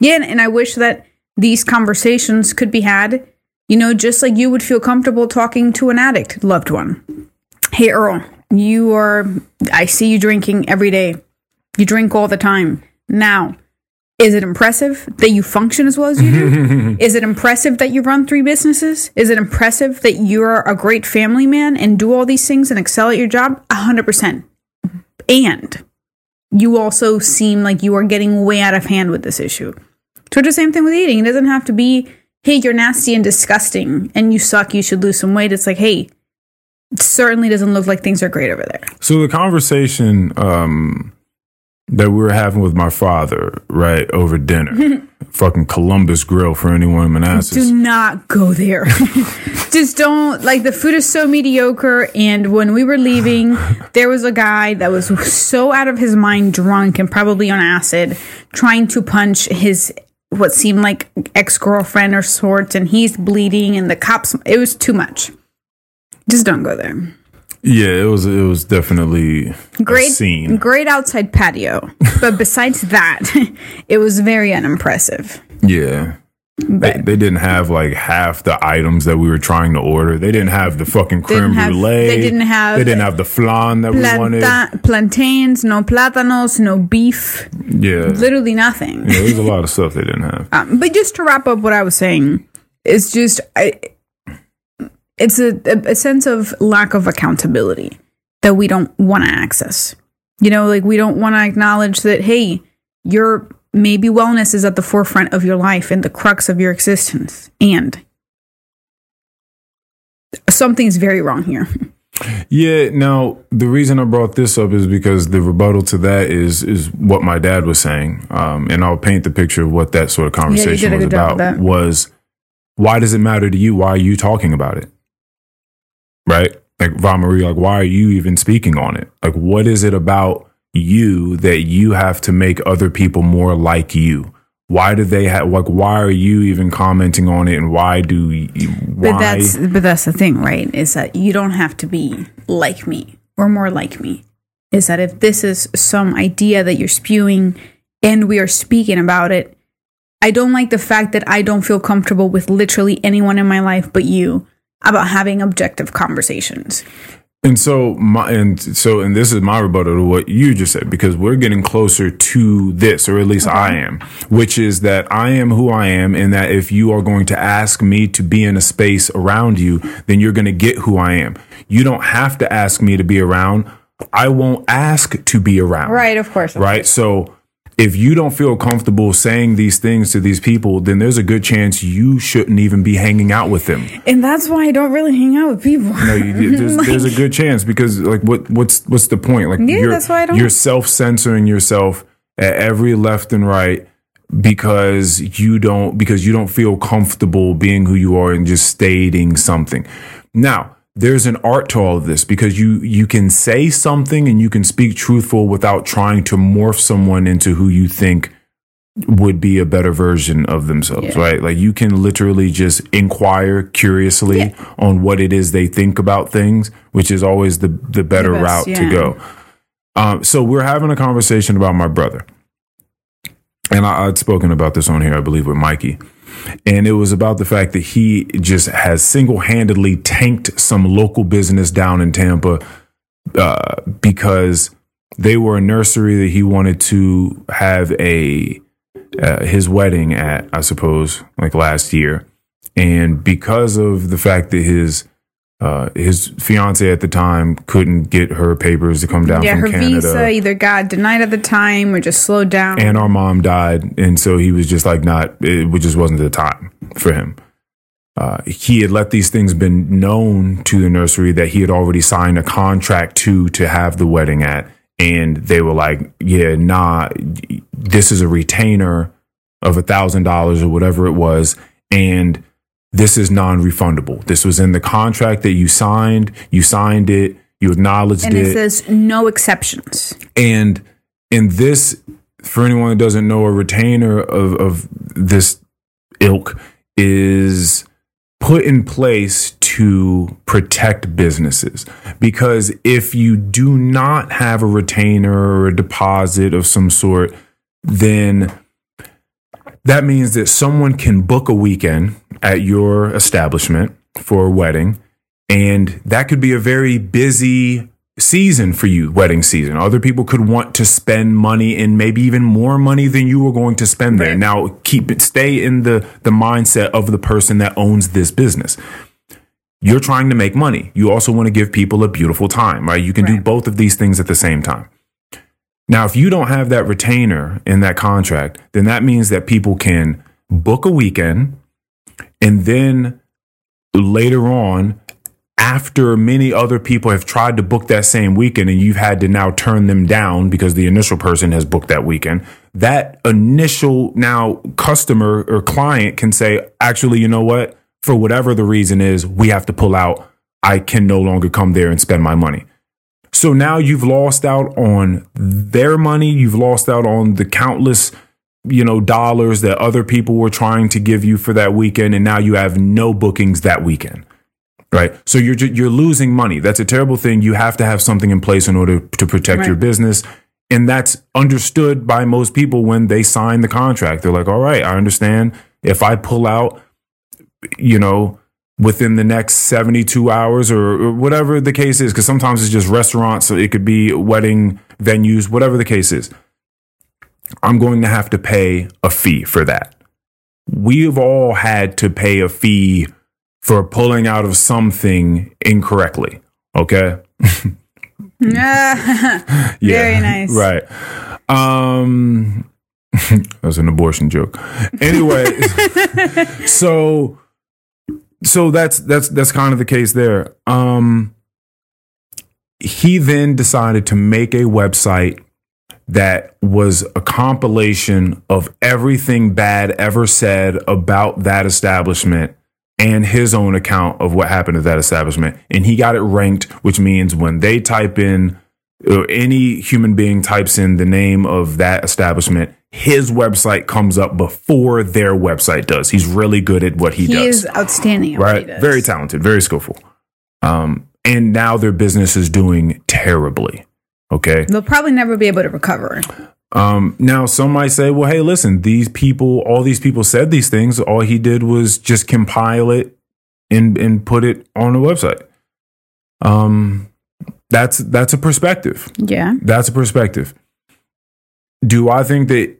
Yeah, and- and I wish that these conversations could be had, you know, just like you would feel comfortable talking to an addict loved one. Hey, Earl, you are, I see you drinking every day. You drink all the time. Now, is it impressive that you function as well as you do? is it impressive that you run three businesses? Is it impressive that you're a great family man and do all these things and excel at your job? A hundred percent. and you also seem like you are getting way out of hand with this issue. The same thing with eating. It doesn't have to be, hey, you're nasty and disgusting and you suck, you should lose some weight. It's like, hey, it certainly doesn't look like things are great over there. So the conversation um, that we were having with my father, right, over dinner, fucking Columbus Grill for anyone in Manassas. Do not go there. Just don't like the food is so mediocre. And when we were leaving, there was a guy that was so out of his mind, drunk and probably on acid, trying to punch his what seemed like ex girlfriend or sorts, and he's bleeding, and the cops. It was too much. Just don't go there. Yeah, it was it was definitely Great a scene. great outside patio, but besides that, it was very unimpressive. Yeah. They, they didn't have like half the items that we were trying to order. They didn't have the fucking creme have- brulee. they didn't have- They didn't have the flan that we wanted. Plantains, no plátanos, no beef, Yeah. literally nothing. yeah, there's a lot of stuff they didn't have. Um, but just to wrap up what I was saying, it's just I, it's a, a, sense of lack of accountability that we don't want to access. You know, like we don't want to acknowledge that hey, your maybe wellness is at the forefront of your life and the crux of your existence, and something's very wrong here. Yeah. Now the reason I brought this up is because the rebuttal to that is is what my dad was saying, um, and I'll paint the picture of what that sort of conversation a was good job with about. Was why does it matter to you? Why are you talking about it? Right? Like Von Marie, like why are you even speaking on it? Like what is it about you that you have to make other people more like you? Why do they have like why are you even commenting on it and why do you why But that's but that's the thing, right? Is that you don't have to be like me or more like me. Is that if this is some idea that you're spewing and we are speaking about it, I don't like the fact that I don't feel comfortable with literally anyone in my life but you about having objective conversations. And so my and so and this is my rebuttal to what you just said because we're getting closer to this, or at least I am, which is that I am who I am, and that if you are going to ask me to be in a space around you, then you're going to get who I am. You don't have to ask me to be around. I won't ask to be around. Right, of course. Right. So if you don't feel comfortable saying these things to these people, then there's a good chance you shouldn't even be hanging out with them. And that's why I don't really hang out with people. No, you, there's, there's a good chance because like what what's what's the point? Like Yeah, you're that's why I don't- you're self censoring yourself at every left and right because you don't because you don't feel comfortable being who you are and just stating something. Now, there's an art to all of this because you you can say something and you can speak truthful without trying to morph someone into who you think would be a better version of themselves, Yeah. right? Like you can literally just inquire curiously Yeah. on what it is they think about things, which is always the the better The best, route to go. Um, so we're having a conversation about my brother, and I, I'd spoken about this on here, I believe, with Mikey, and it was about the fact that he just has single handedly tanked some local business down in Tampa uh, because they were a nursery that he wanted to have a uh, his wedding at, I suppose, like last year, and because of the fact that his uh, his fiance at the time couldn't get her papers to come down Yeah, from her Canada, visa either got denied at the time or just slowed down. and our mom died, and so he was just like not. It just wasn't the time for him. Uh, he had let these things been known to the nursery that he had already signed a contract to to have the wedding at, and they were like, "Yeah, nah, this is a retainer of a thousand dollars or whatever it was, and this is non-refundable. This was in the contract that you signed. You signed it. You acknowledged it. and it says no exceptions. and in this, for anyone that doesn't know, a retainer of, of this ilk is put in place to protect businesses. Because if you do not have a retainer or a deposit of some sort, then that means that someone can book a weekend at your establishment for a wedding. And that could be a very busy season for you, wedding season. Other people could want to spend money and maybe even more money than you were going to spend there. Right. Now keep it stay in the the mindset of the person that owns this business. You're trying to make money. You also want to give people a beautiful time, right? You can do both of these things at the same time. Now, if you don't have that retainer in that contract, then that means that people can book a weekend and then later on, after many other people have tried to book that same weekend and you've had to now turn them down because the initial person has booked that weekend, that initial now customer or client can say, actually, you know what? For whatever the reason is, we have to pull out. I can no longer come there and spend my money. So now you've lost out on their money. You've lost out on the countless, you know, dollars that other people were trying to give you for that weekend. And now you have no bookings that weekend. Right. So you're, you're losing money. That's a terrible thing. You have to have something in place in order to protect right. your business. And that's understood by most people when they sign the contract. They're like, all right, I understand. If I pull out, you know, within the next 72 hours or, whatever the case is, because sometimes it's just restaurants, so it could be wedding venues, whatever the case is. I'm going to have to pay a fee for that. We've all had to pay a fee for pulling out of something incorrectly. Okay. yeah. Very nice. Right. Um, that's an abortion joke. Anyway, so so that's that's that's kind of the case there. Um, he then decided to make a website that was a compilation of everything bad ever said about that establishment and his own account of what happened at that establishment. And he got it ranked, which means when they type in, or any human being types in the name of that establishment, his website comes up before their website does. He's really good at what he, he does. He is outstanding. right. Very talented, very skillful. Um, and now their business is doing terribly. Okay. They'll probably never be able to recover. Um, now, some might say, well, hey, listen, these people, all these people said these things. All he did was just compile it and, and put it on a website. Um, that's, that's a perspective. Yeah. That's a perspective. Do I think that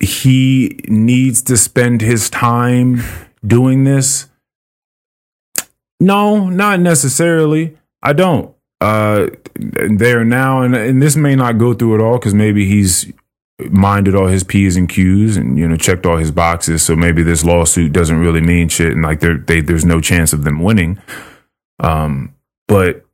he needs to spend his time doing this? No, not necessarily. I don't uh, there now, and and this may not go through it all because maybe he's minded all his p's and q's and you know checked all his boxes. So maybe this lawsuit doesn't really mean shit, and like there they, there's no chance of them winning. Um, but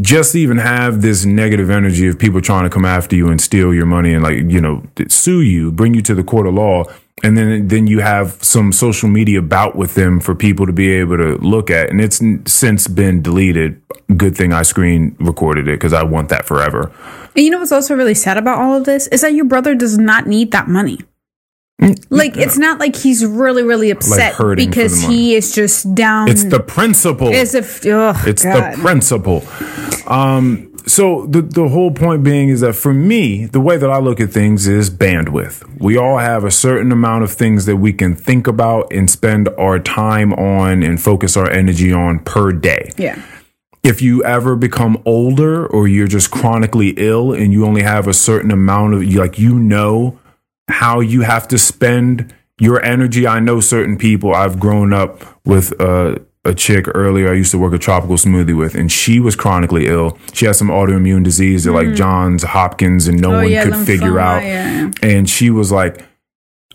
just even have this negative energy of people trying to come after you and steal your money and like you know sue you, bring you to the court of law and then then you have some social media bout with them for people to be able to look at and it's since been deleted. Good thing i screen recorded it because i want that forever. And you know what's also really sad about all of this? Is that your brother does not need that money like it's not like he's really really upset like because he is just down it's the principle as if oh, it's God. the principle um so the the whole point being is that for me, the way that I look at things is bandwidth. We all have a certain amount of things that we can think about and spend our time on and focus our energy on per day. Yeah. If you ever become older or you're just chronically ill and you only have a certain amount of like you know how you have to spend your energy. I know certain people I've grown up with uh a chick earlier I used to work a tropical smoothie with, and she was chronically ill. She had some autoimmune disease that like mm. Johns Hopkins, and no oh, one yeah, could figure out. Yeah. And she was like,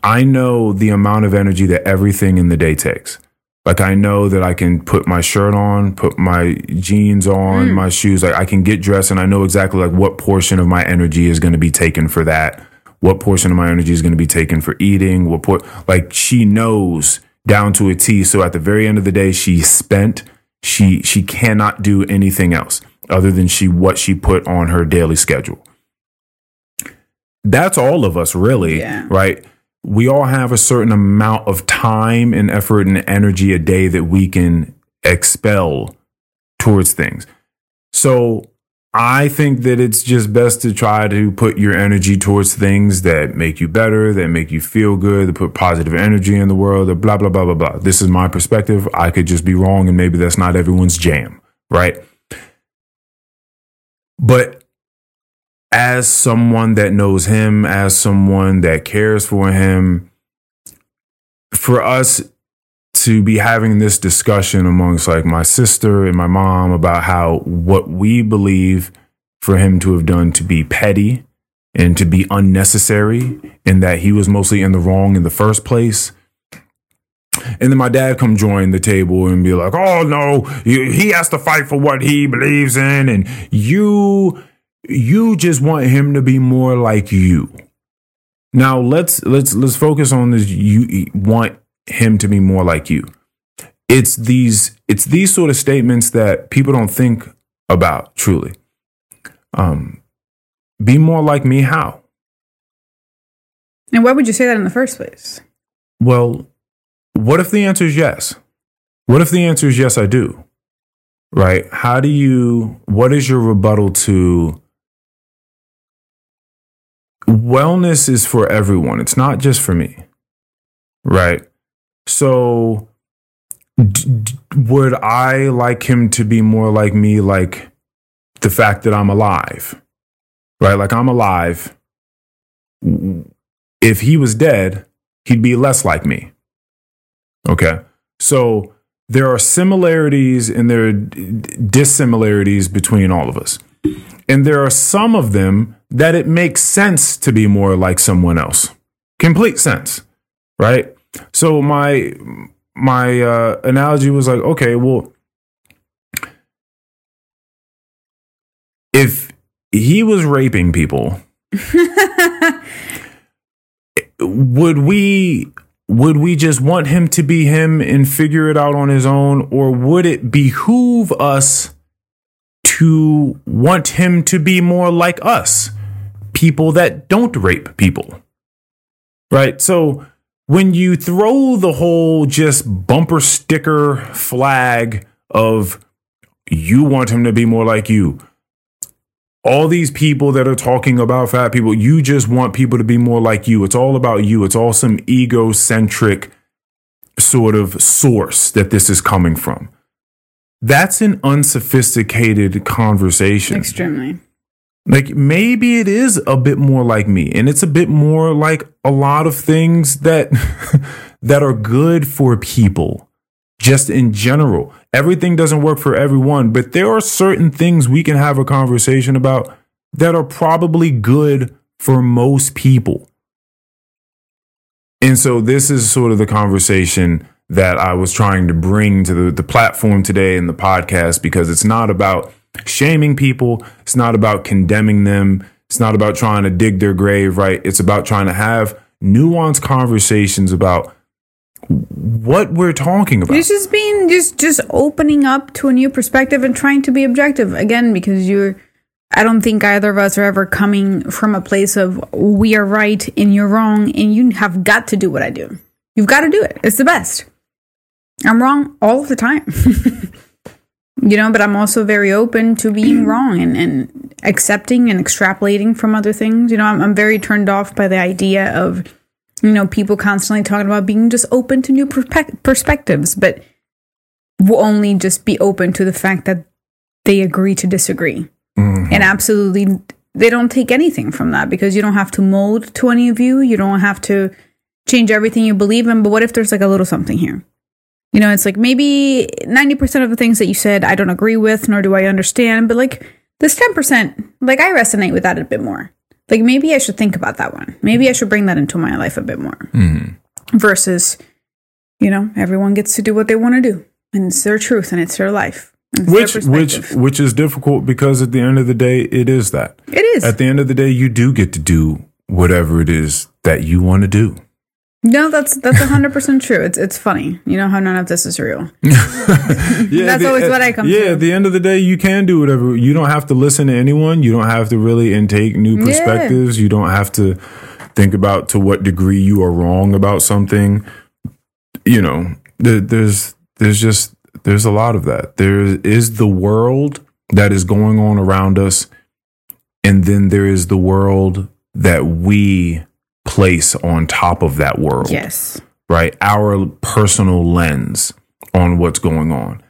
I know the amount of energy that everything in the day takes. Like I know that I can put my shirt on, put my jeans on, mm. my shoes. Like I can get dressed, and I know exactly like what portion of my energy is going to be taken for that. What portion of my energy is going to be taken for eating? What por- like she knows down to a T. So at the very end of the day, she's spent. She she cannot do anything else other than she what she put on her daily schedule. That's all of us, really, yeah. right? We all have a certain amount of time and effort and energy a day that we can expel towards things. So I think that it's just best to try to put your energy towards things that make you better, that make you feel good, that put positive energy in the world, blah, blah, blah, blah, blah. This is my perspective. I could just be wrong and maybe that's not everyone's jam, right? But as someone that knows him, as someone that cares for him, for us to be having this discussion amongst like my sister and my mom about how what we believe for him to have done to be petty and to be unnecessary and that he was mostly in the wrong in the first place. And then my dad come join the table and be like, "Oh no, he has to fight for what he believes in, and you, you just want him to be more like you." Now let's let's let's focus on this. You want him to be more like you. It's these it's these sort of statements that people don't think about truly. Um, be more like me. How? And why would you say that in the first place? Well, what if the answer is yes? What if the answer is yes, I do? Right? How do you, what is your rebuttal to wellness is for everyone, it's not just for me. Right? So, d- would I like him to be more like me, like the fact that I'm alive? Right? Like I'm alive. If he was dead, he'd be less like me. Okay. So there are similarities and there are dissimilarities between all of us. And there are some of them that it makes sense to be more like someone else. Complete sense. Right? So my my uh, analogy was like, okay, well, if he was raping people, would we would we just want him to be him and figure it out on his own, or would it behoove us to want him to be more like us, people that don't rape people? Right. So when you throw the whole just bumper sticker flag of you want him to be more like you, all these people that are talking about fat people, you just want people to be more like you. It's all about you. It's all some egocentric sort of source that this is coming from. That's an unsophisticated conversation. Extremely. Like maybe it is a bit more like me and it's a bit more like a lot of things that that are good for people just in general. Everything doesn't work for everyone, but there are certain things we can have a conversation about that are probably good for most people. And so this is sort of the conversation that I was trying to bring to the, the platform today in the podcast because it's not about shaming people. It's not about condemning them. It's not about trying to dig their grave, right? It's about trying to have nuanced conversations about what we're talking about. It's just being just just opening up to a new perspective and trying to be objective again because you're I don't think either of us are ever coming from a place of we are right and you're wrong and you have got to do what I do. You've got to do it. It's the best. I'm wrong all the time. you know, but I'm also very open to being wrong and, and accepting and extrapolating from other things. You know, I'm, I'm very turned off by the idea of you know, people constantly talking about being just open to new perspe- perspectives, but will only just be open to the fact that they agree to disagree. Mm-hmm. And absolutely, they don't take anything from that because you don't have to mold to any of you. You don't have to change everything you believe in. But what if there's like a little something here? You know, it's like maybe 90% of the things that you said I don't agree with, nor do I understand, but like this 10%, like I resonate with that a bit more like maybe I should think about that one. Maybe I should bring that into my life a bit more. Mm-hmm. Versus, you know, everyone gets to do what they want to do, and it's their truth and it's their life. It's which their which which is difficult because at the end of the day, it is that. It is. At the end of the day, you do get to do whatever it is that you want to do. No, that's that's hundred percent true. It's it's funny. You know how none of this is real. yeah, that's the, always eh, what I come. To. Yeah, to. at the end of the day, you can do whatever. You don't have to listen to anyone. You don't have to really intake new perspectives. Yeah. You don't have to think about to what degree you are wrong about something. You know, there, there's there's just there's a lot of that. There is the world that is going on around us, and then there is the world that we place on top of that world. Yes. Right? Our personal lens on what's going on.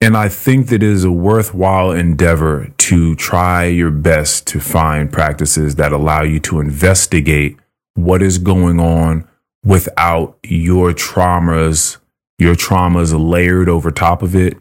And I think that it is a worthwhile endeavor to try your best to find practices that allow you to investigate what is going on without your traumas, your traumas layered over top of it,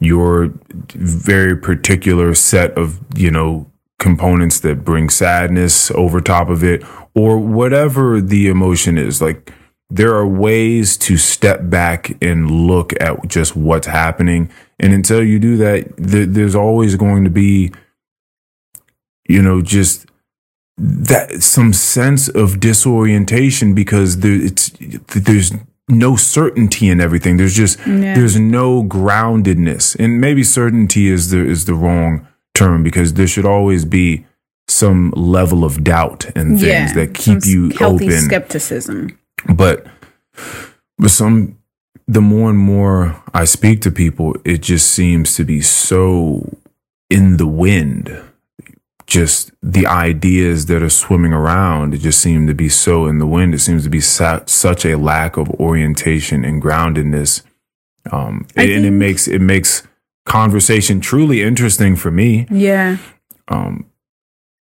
your very particular set of, you know, components that bring sadness over top of it or whatever the emotion is. Like there are ways to step back and look at just what's happening. And until you do that, th- there's always going to be, you know, just that some sense of disorientation because there, it's there's no certainty in everything. There's just Yeah. there's no groundedness, and maybe certainty is the is the wrong term because there should always be some level of doubt and things that keep you healthy open skepticism. but but some the more and more I speak to people, it just seems to be so in the wind. Just the ideas that are swimming around, it just seem to be so in the wind. It seems to be sa- such a lack of orientation and groundedness, um, I and it makes it makes conversation truly interesting for me Yeah. um,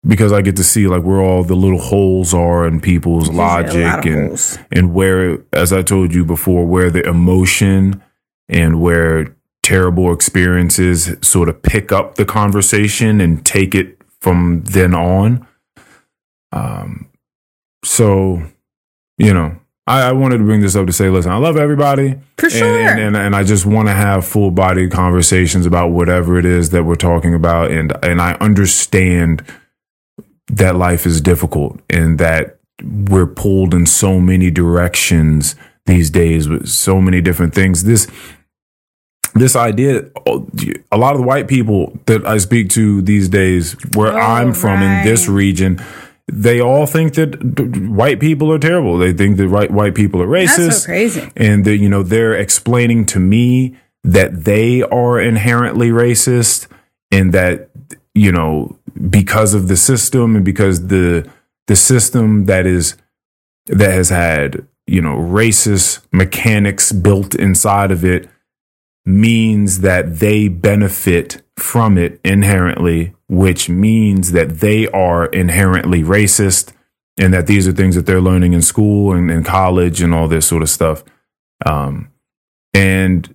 because I get to see like where all the little holes are in people's Usually logic and holes. and where, as I told you before, where the emotion and where terrible experiences sort of pick up the conversation and take it from then on. Um, so, you know, I, I wanted to bring this up to say, listen, I love everybody. For And- sure. And, and, and I just want to have full bodied conversations about whatever it is that we're talking about. And, and I understand that life is difficult and that we're pulled in so many directions these days with so many different things. This, this idea, a lot of the white people that I speak to these days, where Oh, I'm from in this region, they all think that white people are terrible. They think that white white people are racist That's so crazy. and that you know they're explaining to me that they are inherently racist and that you know because of the system and because the the system that is that has had you know racist mechanics built inside of it means that they benefit from it inherently which means that they are inherently racist and that these are things that they're learning in school and in college and all this sort of stuff. Um, and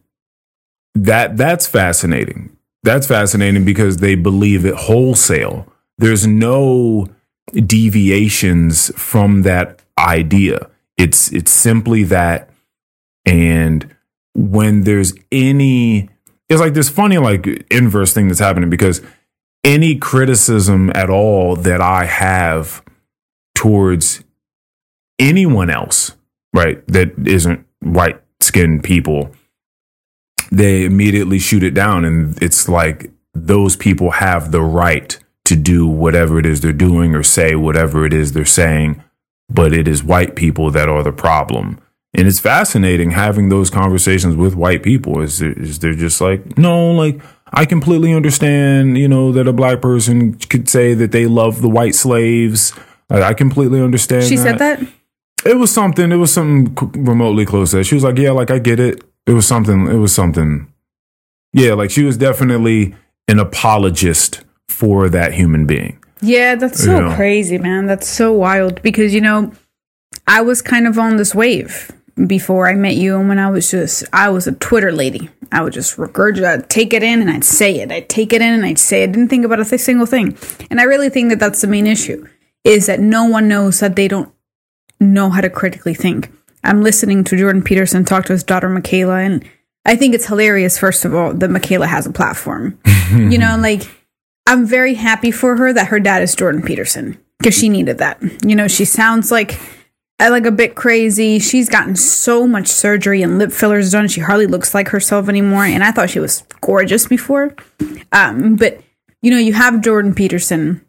that that's fascinating. That's fascinating because they believe it wholesale. There's no deviations from that idea. It's it's simply that. And when there's any it's like this funny like inverse thing that's happening because any criticism at all that i have towards anyone else right that isn't white skinned people they immediately shoot it down and it's like those people have the right to do whatever it is they're doing or say whatever it is they're saying but it is white people that are the problem. And it's fascinating having those conversations with white people is, is they're just like no like i completely understand you know that a black person could say that they love the white slaves Like, i completely understand She said that? it was something. It was something remotely close to that. She was like, "Yeah, like I get it." It was something. It was something. Yeah, like she was definitely an apologist for that human being. Yeah, that's so Yeah. crazy, man. That's so wild because you know, I was kind of on this wave before I met you, and when I was just, I was a Twitter lady. I would just regurgitate, I'd take it in, and I'd say it. I'd take it in, and I'd say it. Didn't think about a single thing. And I really think that that's the main issue: is that no one knows that they don't know how to critically think. I'm listening to Jordan Peterson talk to his daughter Mikhaila, and I think it's hilarious. First of all, that Mikhaila has a platform. you know, like I'm very happy for her that her dad is Jordan Peterson because she needed that. You know, she sounds like I like a bit crazy. She's gotten so much surgery and lip fillers done. She hardly looks like herself anymore. And I thought she was gorgeous before. Um, but you know, you have Jordan Peterson,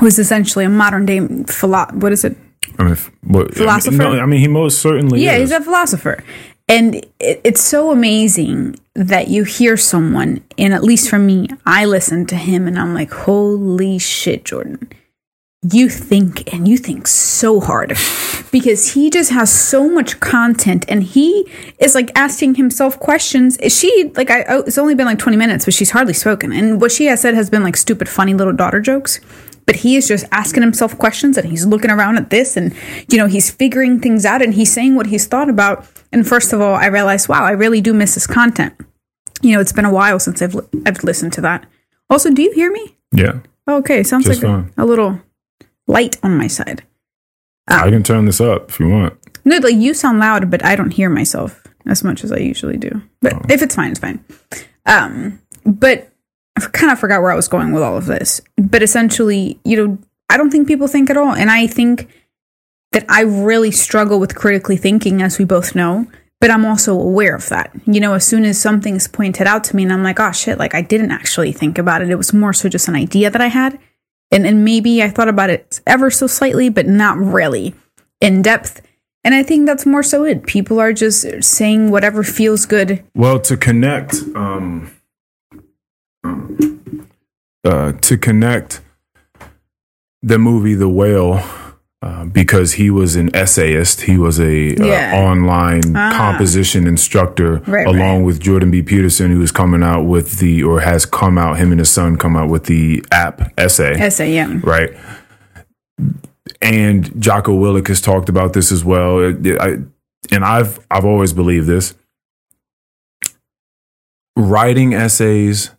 who's essentially a modern day philo- what is it? I mean, what, Philosopher? I mean, no, I mean, he most certainly Yeah, is. he's a philosopher. And it, it's so amazing that you hear someone, and at least for me, I listen to him and I'm like, holy shit, Jordan. You think and you think so hard. Because he just has so much content and he is like asking himself questions. Is she like, I, oh, it's only been like 20 minutes, but she's hardly spoken. And what she has said has been like stupid, funny little daughter jokes. But he is just asking himself questions and he's looking around at this and you know he's figuring things out and he's saying what he's thought about. And first of all i realized wow i really do miss his content. You know it's been a while since i've li- i've listened to that. Also do you hear me? Yeah. Okay, sounds Just like a, a little light on my side. I can turn this up if you want. No, like you sound loud, but I don't hear myself as much as I usually do. But Oh. if it's fine, it's fine. Um, but I kind of forgot where I was going with all of this. But essentially, you know, I don't think people think at all, and I think that I really struggle with critically thinking, as we both know. But I'm also aware of that. You know, as soon as something's pointed out to me, and I'm like, oh shit, like I didn't actually think about it. It was more so just an idea that I had. And, and maybe I thought about it ever so slightly, but not really in depth. And I think that's more so it. People are just saying whatever feels good. Well, to connect, um, uh, to connect the movie The Whale, uh, because he was an essayist, he was a uh, online Ah. composition instructor, Right, along with Jordan B. Peterson, who is coming out with the or has come out. Him and his son come out with the app essay SAM. right? And Jocko Willink has talked about this as well. It- I, and I've I've always believed this. Writing essays,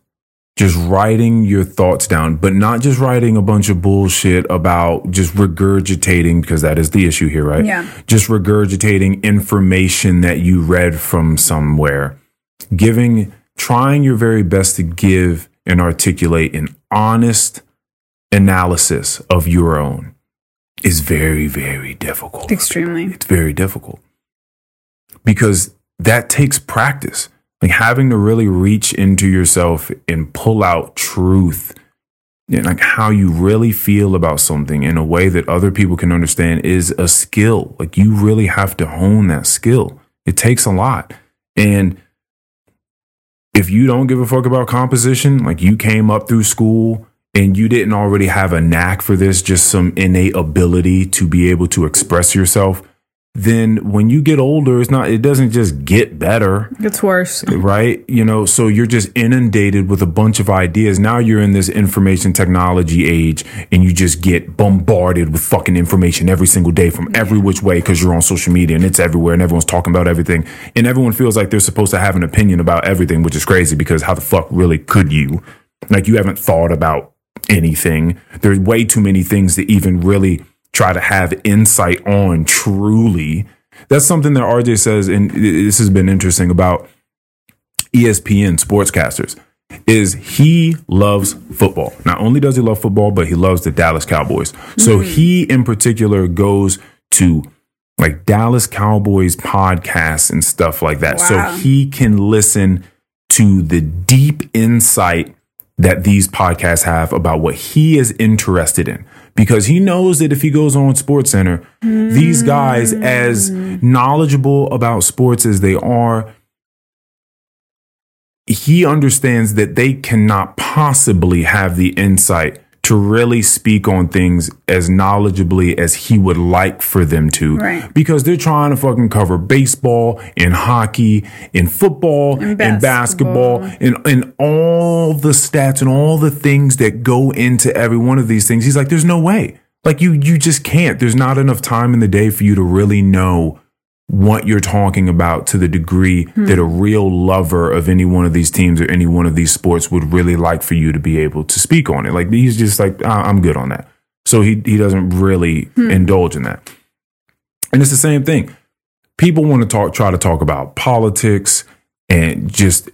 just writing your thoughts down, but not just writing a bunch of bullshit about just regurgitating, because that is the issue here, right? Yeah. Just regurgitating information that you read from somewhere. Giving, trying your very best to give and articulate an honest analysis of your own is very, very difficult. Extremely. It's very difficult because that takes practice. Like having to really reach into yourself and pull out truth and like how you really feel about something in a way that other people can understand is a skill. Like you really have to hone that skill. It takes a lot. And if you don't give a fuck about composition, like you came up through school and you didn't already have a knack for this, just some innate ability to be able to express yourself, then when you get older, it's not, it doesn't just get better It's worse. right? You know, so you're just inundated with a bunch of ideas. Now you're in this information technology age and you just get bombarded with fucking information every single day from every which way because you're on social media and it's everywhere and everyone's talking about everything. And everyone feels like they're supposed to have an opinion about everything, which is crazy because how the fuck really could you? Like you haven't thought about anything. There's way too many things to even really try to have insight on truly. That's something that RJ says, and this has been interesting about ESPN sportscasters is he loves football. Not only does he love football, but he loves the Dallas Cowboys. So mm-hmm. he in particular goes to like Dallas Cowboys podcasts and stuff like that. Wow. So he can listen to the deep insight that these podcasts have about what he is interested in. Because he knows that if he goes on Sports Center, these guys, as knowledgeable about sports as they are, he understands that they cannot possibly have the insight to really speak on things as knowledgeably as he would like for them to. Right. Because they're trying to fucking cover baseball and hockey and football and, And basketball basketball. and, and all the stats and all the things that go into every one of these things. He's like, there's no way. Like you you just can't. There's not enough time in the day for you to really know what you're talking about to the degree that a real lover of any one of these teams or any one of these sports would really like for you to be able to speak on it. Like he's just like, "Ah, I'm good on that. So he he doesn't really indulge in that. And it's the same thing. People want to talk, try to talk about politics and just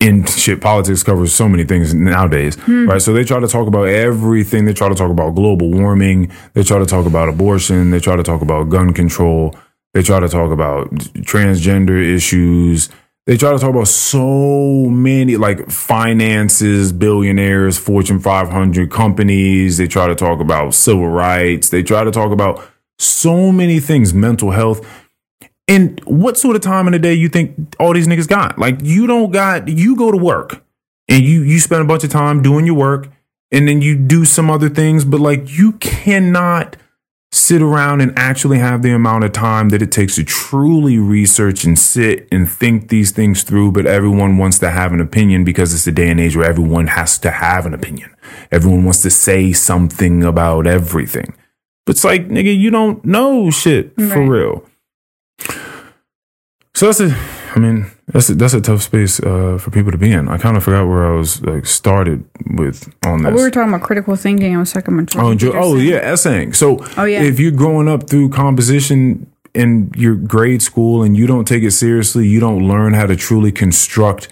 in shit. Politics covers so many things nowadays, right? So they try to talk about everything. They try to talk about global warming. They try to talk about abortion. They try to talk about gun control. They try to talk about transgender issues. They try to talk about so many like finances, billionaires, Fortune 500 companies. They try to talk about civil rights. They try to talk about so many things, mental health. And what sort of time in the day you think all these niggas got? Like you don't got you go to work and you you spend a bunch of time doing your work and then you do some other things, but like you cannot sit around and actually have the amount of time that it takes to truly research and sit and think these things through. But everyone wants to have an opinion because it's a day and age where everyone has to have an opinion. Everyone wants to say something about everything. But it's like, nigga, you don't know shit for Right. real. So that's a I mean, that's a, that's a tough space uh, for people to be in. I kind of forgot where I was like started with on this. We were talking about critical thinking. I was talking about Oh, jo- oh yeah, essaying. So Oh, yeah. if you're growing up through composition in your grade school and you don't take it seriously, you don't learn how to truly construct,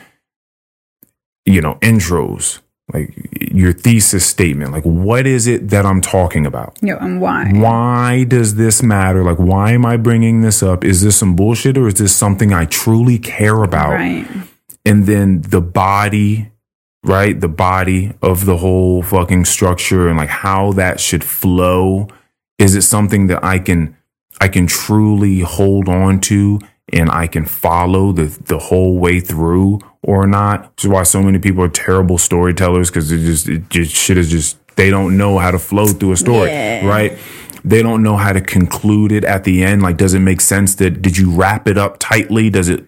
you know, intros, like your thesis statement. Like, what is it that I'm talking about? Yeah, and why? Why does this matter? Like, why am I bringing this up? Is this some bullshit or is this something I truly care about? Right. and then the body right the body of the whole fucking structure and like how that should flow is it something that i can i can truly hold on to and i can follow the the whole way through or not which is why so many people are terrible storytellers because it just it just shit is just they don't know how to flow through a story Yeah. right they don't know how to conclude it at the end like does it make sense that did you wrap it up tightly does it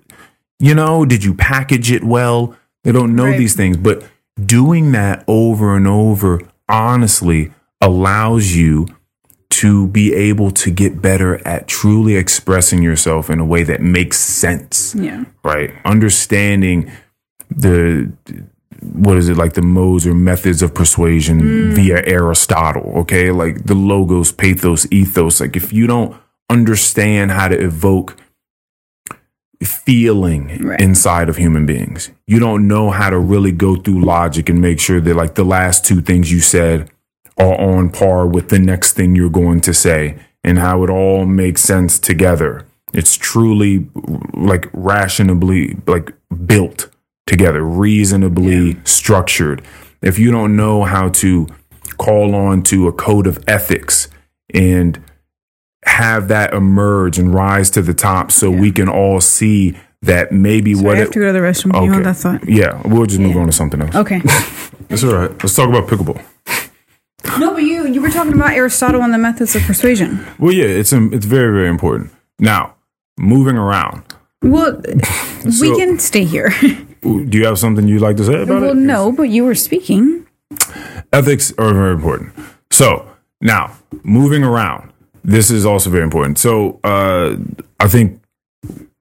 you know, did you package it well? They don't know Right. these things, but doing that over and over honestly allows you to be able to get better at truly expressing yourself in a way that makes sense, Yeah. right? Understanding the what is it like the modes or methods of persuasion mm. via Aristotle, okay? Like the logos, pathos, ethos. Like if you don't understand how to evoke feeling Right. inside of human beings. You don't know how to really go through logic and make sure that like the last two things you said are on par with the next thing you're going to say and how it all makes sense together. It's truly like rationally like built together, reasonably structured. If you don't know how to call on to a code of ethics and have that emerge and rise to the top so we can all see that maybe So what I have it, to go to the restroom. Can you hold that thought? yeah, we'll just move on to something else. Okay. It's all right. Let's talk about pickleball. No, but you you were talking about Aristotle and the methods of persuasion. Well, yeah, it's um, it's very very important. Now, moving around. Well, we can stay here. Do you have something you'd like to say about well, it? no, but you were speaking. ethics are very important. So now moving around, this is also very important. So uh, I think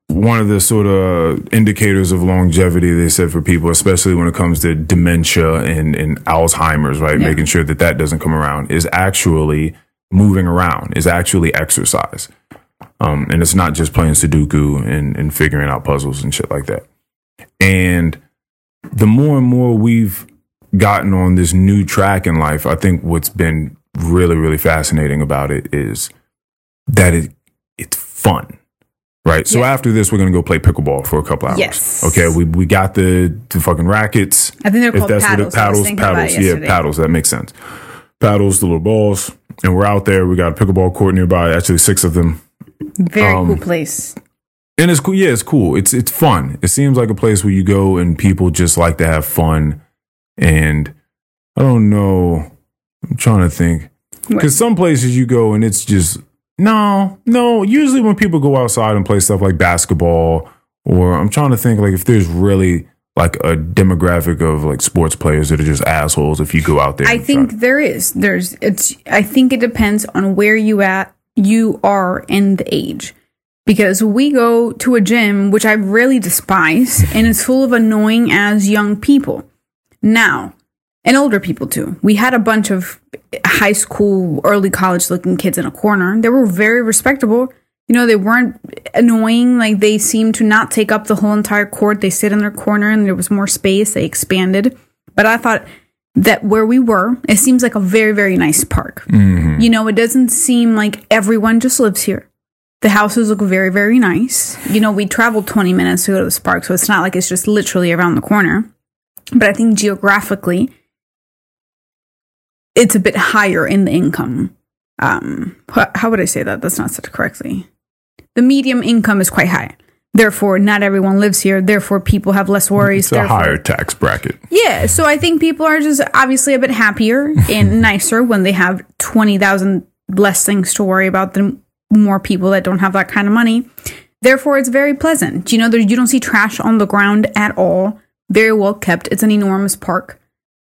one of the sort of indicators of longevity they said for people, especially when it comes to dementia and, and Alzheimer's, right, Yeah. making sure that that doesn't come around, is actually moving around, is actually exercise. Um, and it's not just playing Sudoku and, and figuring out puzzles and shit like that. And the more and more we've gotten on this new track in life, I think what's been really, really fascinating about it is that it it's fun. Right. So Yeah. after this, we're gonna go play pickleball for a couple hours. Yes. Okay. We we got the the fucking rackets. I think they're If called that's what paddles. it paddles, thinking about it paddles. Yeah, paddles. That makes sense. Paddles, the little balls, and we're out there. We got a pickleball court nearby. Actually, six of them. Very um, cool place. And it's cool. Yeah, it's cool. It's it's fun. It seems like a place where you go and people just like to have fun. And I don't know. I'm trying to think because some places you go and it's just no, no. Usually when people go outside and play stuff like basketball, or I'm trying to think like if there's really like a demographic of like sports players that are just assholes. If you go out there, I think try- there is. There's. It's. I think it depends on where you at. You are in the age, because we go to a gym which I really despise, and it's full of annoying as young people. Now, and older people too. We had a bunch of high school, early college looking kids in a corner. They were very respectable. You know, they weren't annoying. Like they seemed to not take up the whole entire court. They sit in their corner and there was more space. They expanded. But I thought that where we were, it seems like a very, very nice park. Mm-hmm. You know, it doesn't seem like everyone just lives here. The houses look very, very nice. You know, we traveled 20 minutes to go to this park, so it's not like it's just literally around the corner. But I think geographically, it's a bit higher in the income. Um, how would I say that? That's not said correctly. The medium income is quite high. Therefore, not everyone lives here. Therefore, people have less worries. it's a Therefore- higher tax bracket. yeah, so I think people are just obviously a bit happier and nicer when they have 20,000 less things to worry about than more people that don't have that kind of money. Therefore, it's very pleasant. You know, there, you don't see trash on the ground at all. Very well kept. It's an enormous park.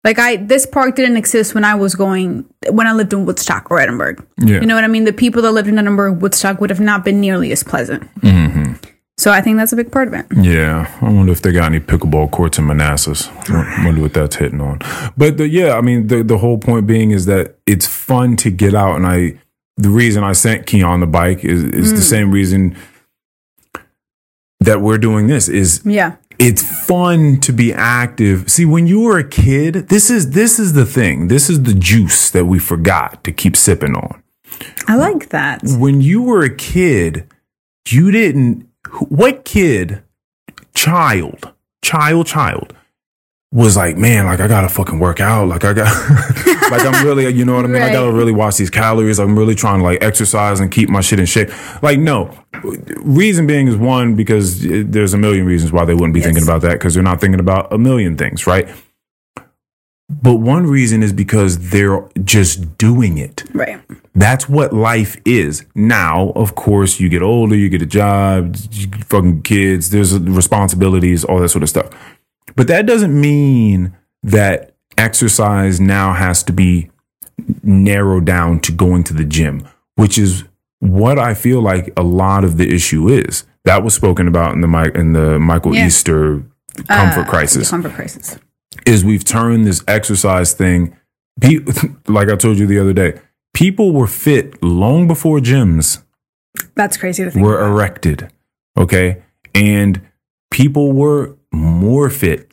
Like I, this park didn't exist when I was going when I lived in Woodstock or Edinburg. Yeah. You know what I mean? The people that lived in Edinburg, Woodstock would have not been nearly as pleasant. Mm-hmm. So I think that's a big part of it. Yeah, I wonder if they got any pickleball courts in Manassas. I wonder what that's hitting on. But the, yeah, I mean, the the whole point being is that it's fun to get out, and I the reason I sent Keon the bike is is the mm. same reason that we're doing this is Yeah. It's fun to be active. See, when you were a kid, this is this is the thing. This is the juice that we forgot to keep sipping on. I like that. When you were a kid, you didn't what kid, child, child, child was like, man, like I gotta fucking work out. Like I got like I'm really, you know what I mean? I gotta really watch these calories. I'm really trying to like exercise and keep my shit in shape. Like, no. Reason being is one, because there's a million reasons why they wouldn't be thinking about that, because they're not thinking about a million things, right? But one reason is because they're just doing it. Right. That's what life is. Now, of course, you get older, you get a job, fucking kids, there's responsibilities, all that sort of stuff. But that doesn't mean that exercise now has to be narrowed down to going to the gym, which is what I feel like a lot of the issue is. That was spoken about in the in the Michael Yeah. Easter comfort Uh, crisis Comfort crisis. is we've turned this exercise thing like I told you the other day. People were fit long before gyms That's crazy to think. were about. erected. Okay? And people were more fit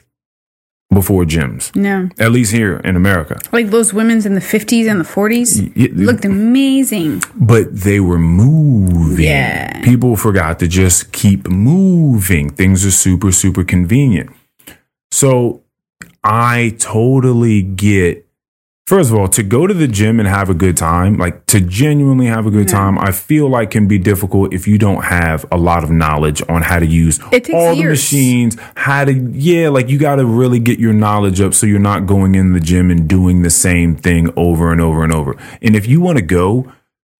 before gyms. No. At least here in America. Like those women's in the 50s and the 40s Y- looked amazing. but they were moving. Yeah. People forgot to just keep moving. Things are super, super convenient. So I totally get, first of all, to go to the gym and have a good time, like to genuinely have a good time, I feel like can be difficult if you don't have a lot of knowledge on how to use all the machines, how to, yeah, like you got to really get your knowledge up so you're not going in the gym and doing the same thing over and over and over. And if you want to go,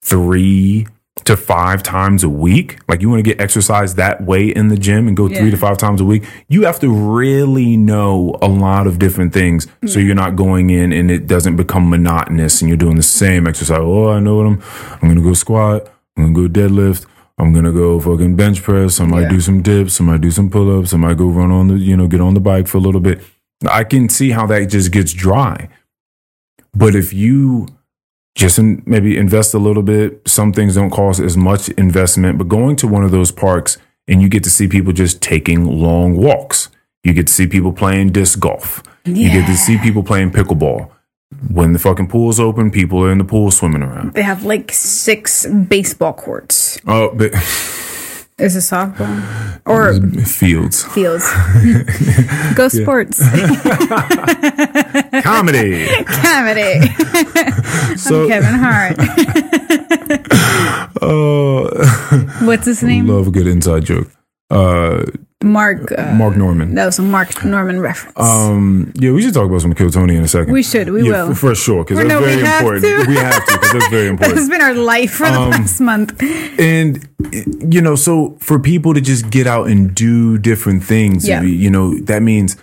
three to five times a week, like you want to get exercise that way in the gym and go three to five times a week, you have to really know a lot of different things so you're not going in and it doesn't become monotonous and you're doing the same exercise. Oh, I know what I'm, I'm going to go squat, I'm going to go deadlift. I'm gonna go fucking bench press. I might Yeah. do some dips. I might do some pull ups. I might go run on the, you know, get on the bike for a little bit. I can see how that just gets dry. But if you just in, maybe invest a little bit. Some things don't cost as much investment, but going to one of those parks and you get to see people just taking long walks. You get to see people playing disc golf. You get to see people playing pickleball. When the fucking pool's open, people are in the pool swimming around. They have like six baseball courts. Oh, but Is it softball or fields. fields? Go sports. Comedy. Comedy. So, I'm Kevin Hart. uh, What's his name? love a good inside joke. Uh, Mark. Uh, Mark Normand. that was a Mark Normand reference. Um, yeah, we should talk about some Kill Tony in a second. we should. We yeah, will. for, for sure, because that's no, we very have important. We have to, because that's very important. has been our life for the Um, past month. and you know, so for people to just get out and do different things, Yeah. you know, that means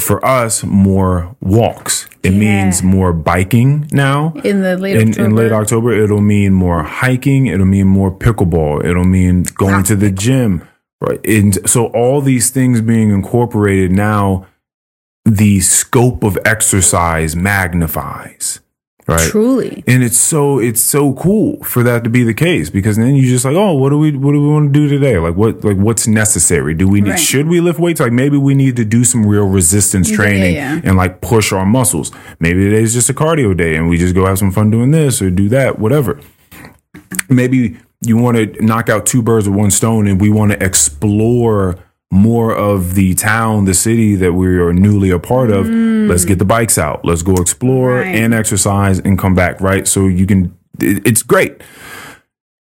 for us more walks. It Yeah. means more biking now. In the late in, October. in late October, it'll mean more hiking. It'll mean more pickleball. It'll mean going to the gym. Right. And so all these things being incorporated now, the scope of exercise magnifies. Right. Truly. And it's so it's so cool for that to be the case because then you're just like, oh, what do we what do we want to do today? Like what like what's necessary? Do we need Right. should we lift weights? Like maybe we need to do some real resistance Yeah, training yeah. and like push our muscles. Maybe today's just a cardio day and we just go have some fun doing this or do that, whatever. Maybe you want to knock out two birds with one stone and we want to explore more of the town, the city that we are newly a part of. Let's get the bikes out. Let's go explore Right. and exercise and come back, right? So you can, it- it's great.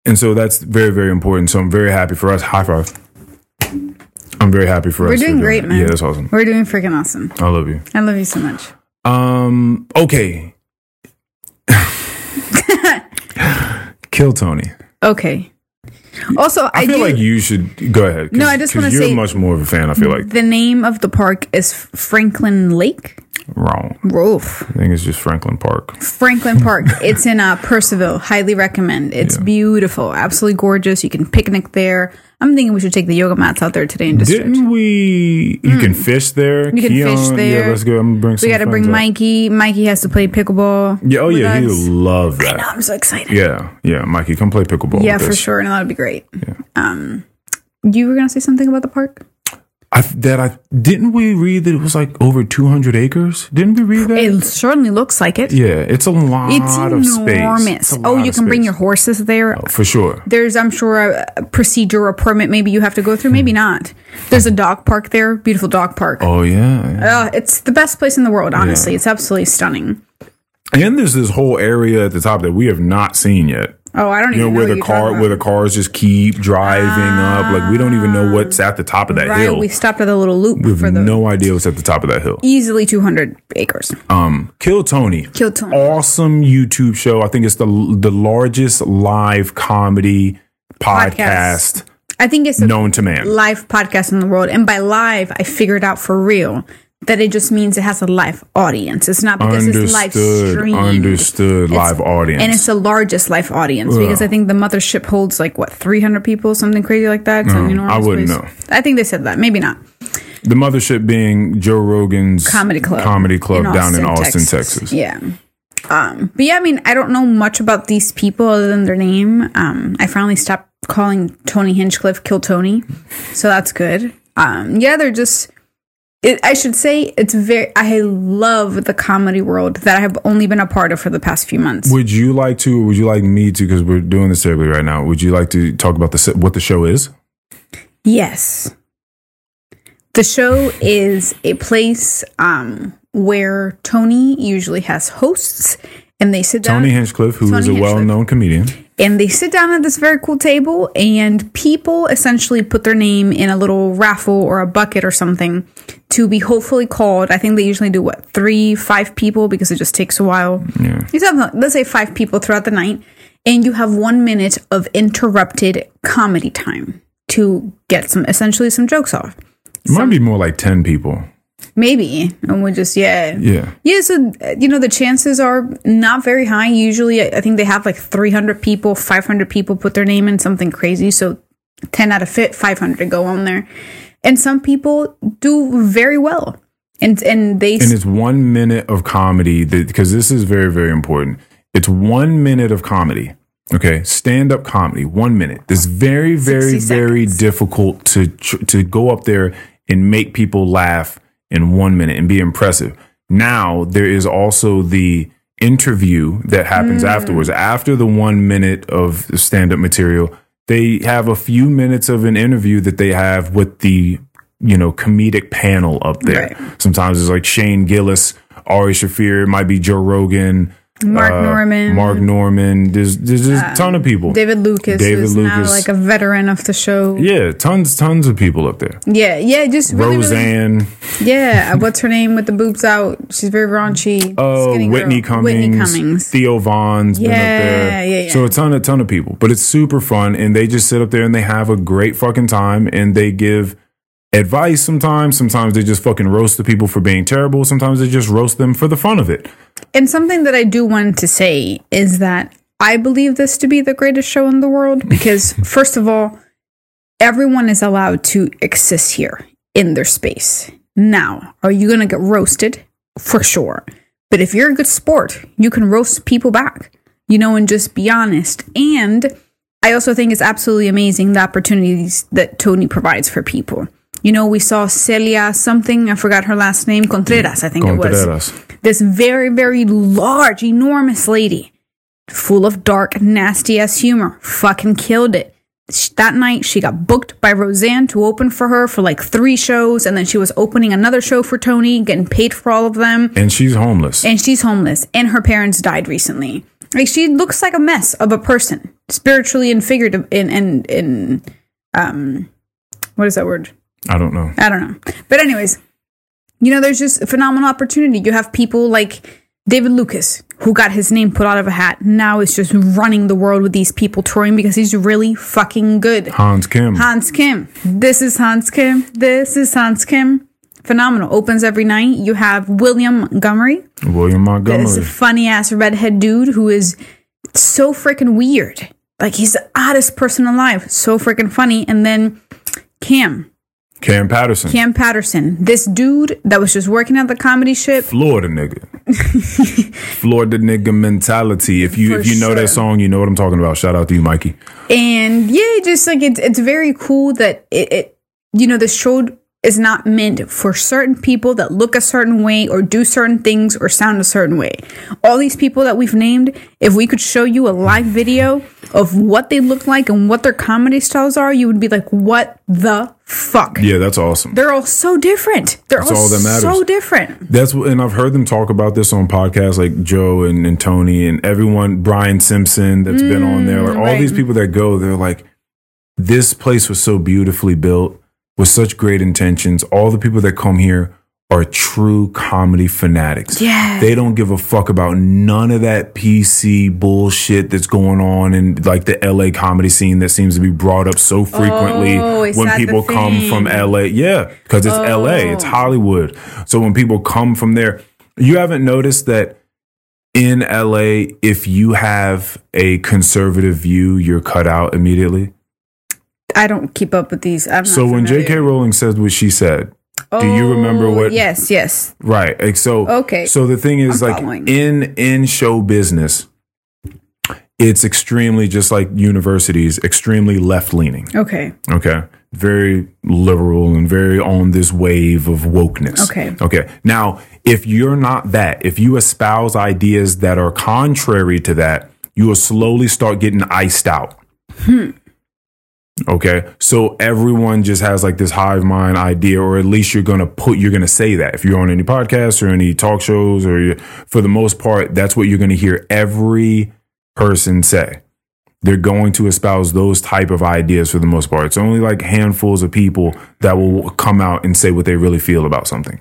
And so that's very, very important. So I'm very happy for us. High five. I'm very happy for us. We're us. for doing great, man. Yeah, that's awesome. We're doing freaking awesome. I love you. I love you so much. Um, okay. Kill Tony. Okay. Also, I, I, feel do. like you should go ahead. No, I just wanna say you're much more of a fan. I feel like the name of the park is Franklin Lake. Wrong. Rolf. I think it's just Franklin Park. Franklin Park. it's in uh, Purcellville. Highly recommend. It's beautiful, absolutely gorgeous. You can picnic there. I'm thinking we should take the yoga mats out there today and just. Didn't we? You can fish there. You can fish there. Yeah, let's go. I'm gonna bring. We got to bring. Mikey. Mikey has to play pickleball. Yeah. Oh yeah. He us. would love that. I'm so excited. Yeah. Yeah. Mikey, come play pickleball. Yeah, for us. sure. And that'd be great. Yeah. Um, you were gonna say something about the park? I, that I didn't we read that it was like over 200 acres? Didn't we read that? It certainly looks like it. yeah. It's a lot It's of space. enormous. It's a Oh, you can bring your horses there. oh, for sure. There's, I'm sure, a, procedure or permit maybe you have to go through, maybe not. There's a dog park there, beautiful dog park. Oh yeah. Uh, it's the best place in the world, honestly. It's absolutely stunning. And there's this whole area at the top that we have not seen yet. Oh, I don't You know even know where the car where the cars just keep driving up. Like we don't even know what's at the top of that Right, hill. we stopped at the little loop We have the no idea what's at the top of that hill. easily 200 acres. Um, Kill Tony. Kill Tony. Awesome YouTube show. I think it's the the largest live comedy podcast, I think it's known to man. live podcast in the world. And by live, I figured out for real that it just means it has a live audience. It's not because it's live Understood. streamed. Understood. Live audience. And it's the largest live audience because I think the mothership holds like what 300 people, something crazy like that. So, you know, Mm, I wouldn't know. I think they said that. Maybe not. the mothership being Joe Rogan's Comedy Club. comedy club down in Austin, Texas. Yeah. Um, but yeah, I mean, I don't know much about these people other than their name. Um, I finally stopped calling Tony Hinchcliffe Kill Tony, so that's good. Um, yeah, they're just. It, I should say it's very. I love the comedy world that I have only been a part of for the past few months. Would you like to, would you like me to, because we're doing this terribly right now, would you like to talk about the what the show is? Yes. The show is a place um, where Tony usually has hosts, and they sit down. Tony Hinchcliffe, who is Tony a Hinchcliffe. well known comedian. And they sit down at this very cool table and people essentially put their name in a little raffle or a bucket or something to be hopefully called i think they usually do what three five people because it just takes a while Yeah. you have let's say five people throughout the night and you have one minute of interrupted comedy time to get some essentially some jokes off It might be more like 10 people. Maybe and we just yeah Yeah. yeah, so you know the chances are not very high. Usually, I think they have like 300 people, 500 people put their name in something crazy. So 10 out of fit, 500 go on there, and some people do very well, and and they And it's one minute of comedy because this is very, very important. It's one minute of comedy. Okay, stand up comedy, one minute. It's very, very, very difficult to tr- to go up there and make people laugh in one minute and be impressive. Now there is also the interview that happens Mm. afterwards. After the one minute of stand up material, they have a few minutes of an interview that they have with the you know comedic panel up there. Right. Sometimes it's like Shane Gillis, Ari Shaffir, it might be Joe Rogan, Mark uh, Normand, Mark Normand. There's there's just a ton of people. David Lucas, David Lucas. like a veteran of the show. yeah, tons tons of people up there. Yeah, yeah, just really, really Roseanne, yeah. uh, What's her name with the boobs out? She's very raunchy. oh girl. Whitney Cummings, Whitney Cummings. Theo Von's been up Yeah, there. yeah, yeah. So a ton a ton of people, but it's super fun, and they just sit up there and they have a great fucking time, and they give advice sometimes. Sometimes they just fucking roast the people for being terrible. Sometimes they just roast them for the fun of it. And something that I do want to say is that I believe this to be the greatest show in the world because, first of all, everyone is allowed to exist here in their space. Now, are you going to get roasted? For sure. But if you're a good sport, you can roast people back, you know, and just be honest. And I also think it's absolutely amazing the opportunities that Tony provides for people. You know, we saw Celia something, I forgot her last name, Contreras, I think it was Contreras. this very, very large, enormous lady, full of dark, nasty ass humor, fucking killed it. That night, she got booked by Roseanne to open for her for like three shows, and then she was opening another show for Tony, getting paid for all of them. And she's homeless. And she's homeless, and her parents died recently. Like she looks like a mess of a person, spiritually and figurative. and, in in um, what is that word? I don't know. I don't know. But anyways, you know, there's just a phenomenal opportunity. You have people like David Lucas, who got his name put out of a hat, now is just running the world with these people touring because he's really fucking good. Hans Kim. Hans Kim. This is Hans Kim. This is Hans Kim. phenomenal. Opens every night. You have William Montgomery, William that is a Montgomery. funny ass redhead dude who is so freaking weird. Like he's the oddest person alive. So freaking funny. And then Cam, Cam Patterson. Cam Patterson, this dude that was just working at the comedy ship. Florida nigga. Florida nigga mentality. If you For if you know sure. that song, you know what I'm talking about. Shout out to you, Mikey. And yeah, just like it's it's very cool that it, it you know the show is not meant for certain people that look a certain way or do certain things or sound a certain way. All these people that we've named, if we could show you a live video of what they look like and what their comedy styles are, you would be like, "What the fuck?" Yeah, that's awesome. They're all so different. They're That's all, all that matters. so different. That's what, and I've heard them talk about this on podcasts like Joe and, and Tony and everyone, Brian Simpson that's been on there. Like mm, all right. these people that go, they're like, this place was so beautifully built with such great intentions. All the people that come here are true comedy fanatics. Yeah. They don't give a fuck about none of that PC bullshit that's going on in like the LA comedy scene that seems to be brought up so frequently Oh, when people come from LA. Yeah, because it's LA, it's Oh. Hollywood. So when people come from there, you haven't noticed that in LA, if you have a conservative view, you're cut out immediately. I don't keep up with these. I'm So when. J.K. Rowling said what she said, do you remember Oh, what? Yes, yes. Right. Like, so Okay. So the thing is, I'm like following. in in show business, it's extremely just like universities, extremely left leaning. Okay. Okay. Very liberal and very on this wave of wokeness. Okay. Okay. Now, if you're not that, if you espouse ideas that are contrary to that, you will slowly start getting iced out. Hmm. Okay. So everyone just has like this hive mind idea, or at least you're going to put, you're going to say that. If you're on any podcasts or any talk shows, or for the most part, that's what you're going to hear every person say. They're going to espouse those type of ideas for the most part. It's only like handfuls of people that will come out and say what they really feel about something.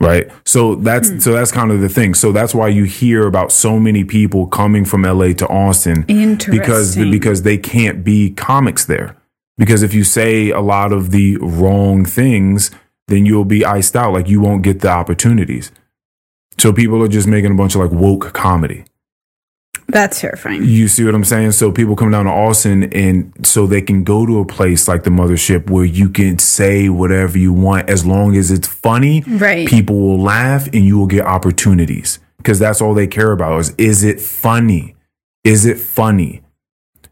Right. So that's hmm. so that's kind of the thing. So that's why you hear about so many people coming from LA to Austin because because they can't be comics there. Because if you say a lot of the wrong things, then you'll be iced out. Like you won't get the opportunities. So people are just making a bunch of like woke comedy. That's terrifying. You see what I'm saying? So people come down to Austin and so they can go to a place like the mothership where you can say whatever you want as long as it's funny. Right. People will laugh and you will get opportunities because that's all they care about is is it funny? Is it funny?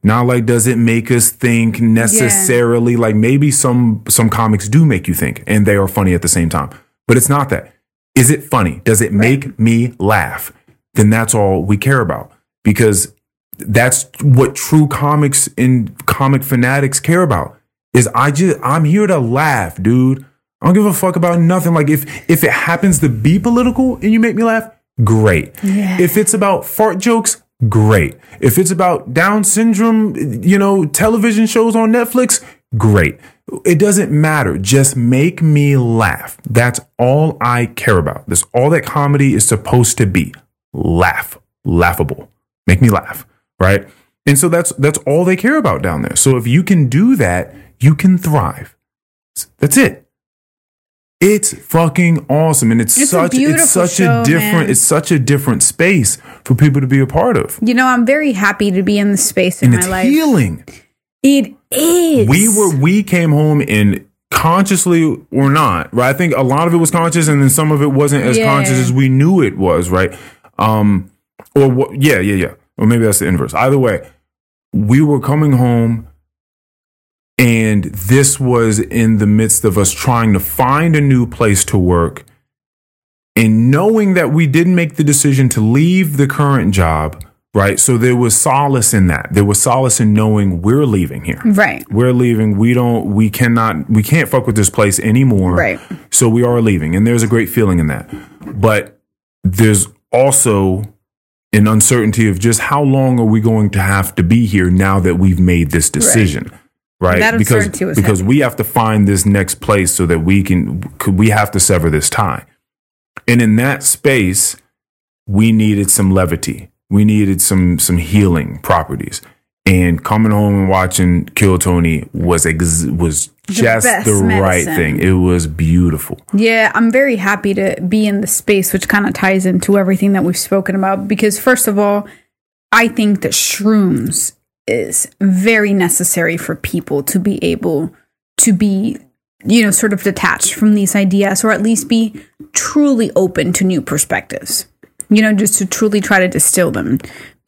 Not like does it make us think necessarily like maybe some some comics do make you think and they are funny at the same time. But it's not that. Is it funny? Does it make me laugh? Then that's all we care about because that's what true comics and comic fanatics care about. Is I just I'm here to laugh, dude. I don't give a fuck about nothing. Like if if it happens to be political and you make me laugh, great. If it's about fart jokes, great. If it's about Down syndrome, you know, television shows on Netflix, great. It doesn't matter. Just make me laugh. That's all I care about. That's all that comedy is supposed to be. Laugh. Laughable. Make me laugh. Right? And so that's that's all they care about down there. So if you can do that, you can thrive. That's it. It's fucking awesome, and it's, It's such it's such show, a different man. it's such a different space for people to be a part of, You know, I'm very happy to be in the space in and my it's life. healing. It is. We were we came home and consciously or not, right? I think a lot of it was conscious, and then some of it wasn't as Yeah. conscious as we knew it was, right? Um, or what? Yeah, yeah, yeah. Or maybe that's the inverse. Either way, we were coming home, and this was in the midst of us trying to find a new place to work, and knowing that we didn't make the decision to leave the current job. Right. So there was solace in that. There was solace in knowing we're leaving here right. we're leaving. We don't, we cannot, we can't fuck with this place anymore. Right. So we are leaving. And there's a great feeling in that. But there's also an uncertainty of just how long are we going to have to be here now that we've made this decision. Right. That because because we have to find this next place so that we can, could we have to sever this tie. And in that space, we needed some levity. We needed some some healing properties. And coming home and watching Kill Tony was ex- was just best the right medicine. thing. It was beautiful. Yeah, I'm very happy to be in the space, which kind of ties into everything that we've spoken about. Because, first of all, I think that shrooms is very necessary for people to be able to be, you know, sort of detached from these ideas or at least be truly open to new perspectives, you know, just to truly try to distill them.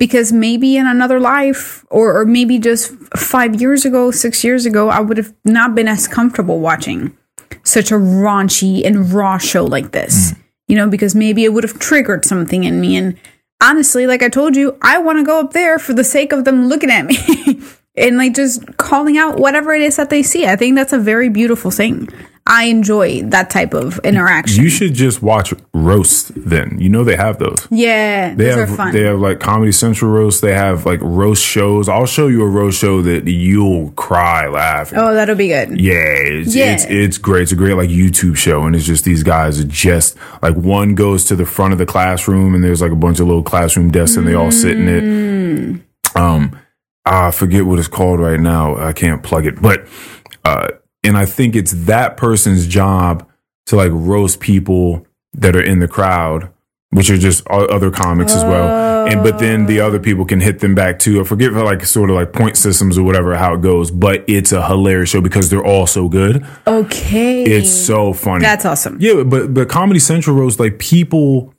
Because maybe in another life, or, or maybe just five years ago, six years ago, I would have not been as comfortable watching such a raunchy and raw show like this. Mm. You know, because maybe it would have triggered something in me. And honestly, like I told you, I want to go up there for the sake of them looking at me and like just calling out whatever it is that they see. I think that's a very beautiful thing. I enjoy that type of interaction. You should just watch roast then. You know they have those. yeah, They have they have like Comedy Central roast. They have like roast shows. I'll show you a roast show that you'll cry laughing. oh, that'll be good. Yeah, it's, Yeah. it's it's great. It's a great like YouTube show, and it's just these guys are just like one goes to the front of the classroom, and there's like a bunch of little classroom desks, and they all sit in Mm. it. Um, I forget what it's called right now. I can't plug it, but uh, and I think it's that person's job to like roast people that are in the crowd, which are just other comics as well. And but then the other people can hit them back too. I forget like sort of like point systems or whatever how it goes, but it's a hilarious show because they're all so good. Okay. It's so funny. That's awesome. yeah, but but Comedy Central roast like people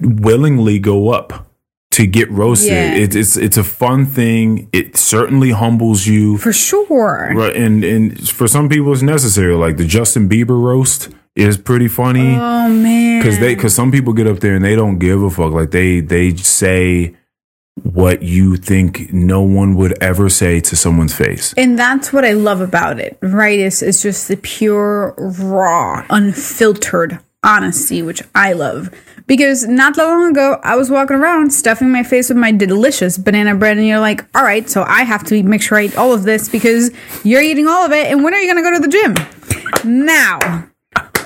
willingly go up to get roasted. Yeah. It's it's it's a fun thing. It certainly humbles you. For sure. Right, and and for some people it's necessary. Like the Justin Bieber roast is pretty funny Oh, man. because they because some people get up there and they don't give a fuck. Like they they say what you think no one would ever say to someone's face. And that's what I love about it, right? Is it's just the pure, raw, unfiltered honesty, which I love. Because not that long ago, I was walking around stuffing my face with my delicious banana bread, and you're like, all right, so I have to make sure I eat all of this because you're eating all of it, and when are you going to go to the gym? Now,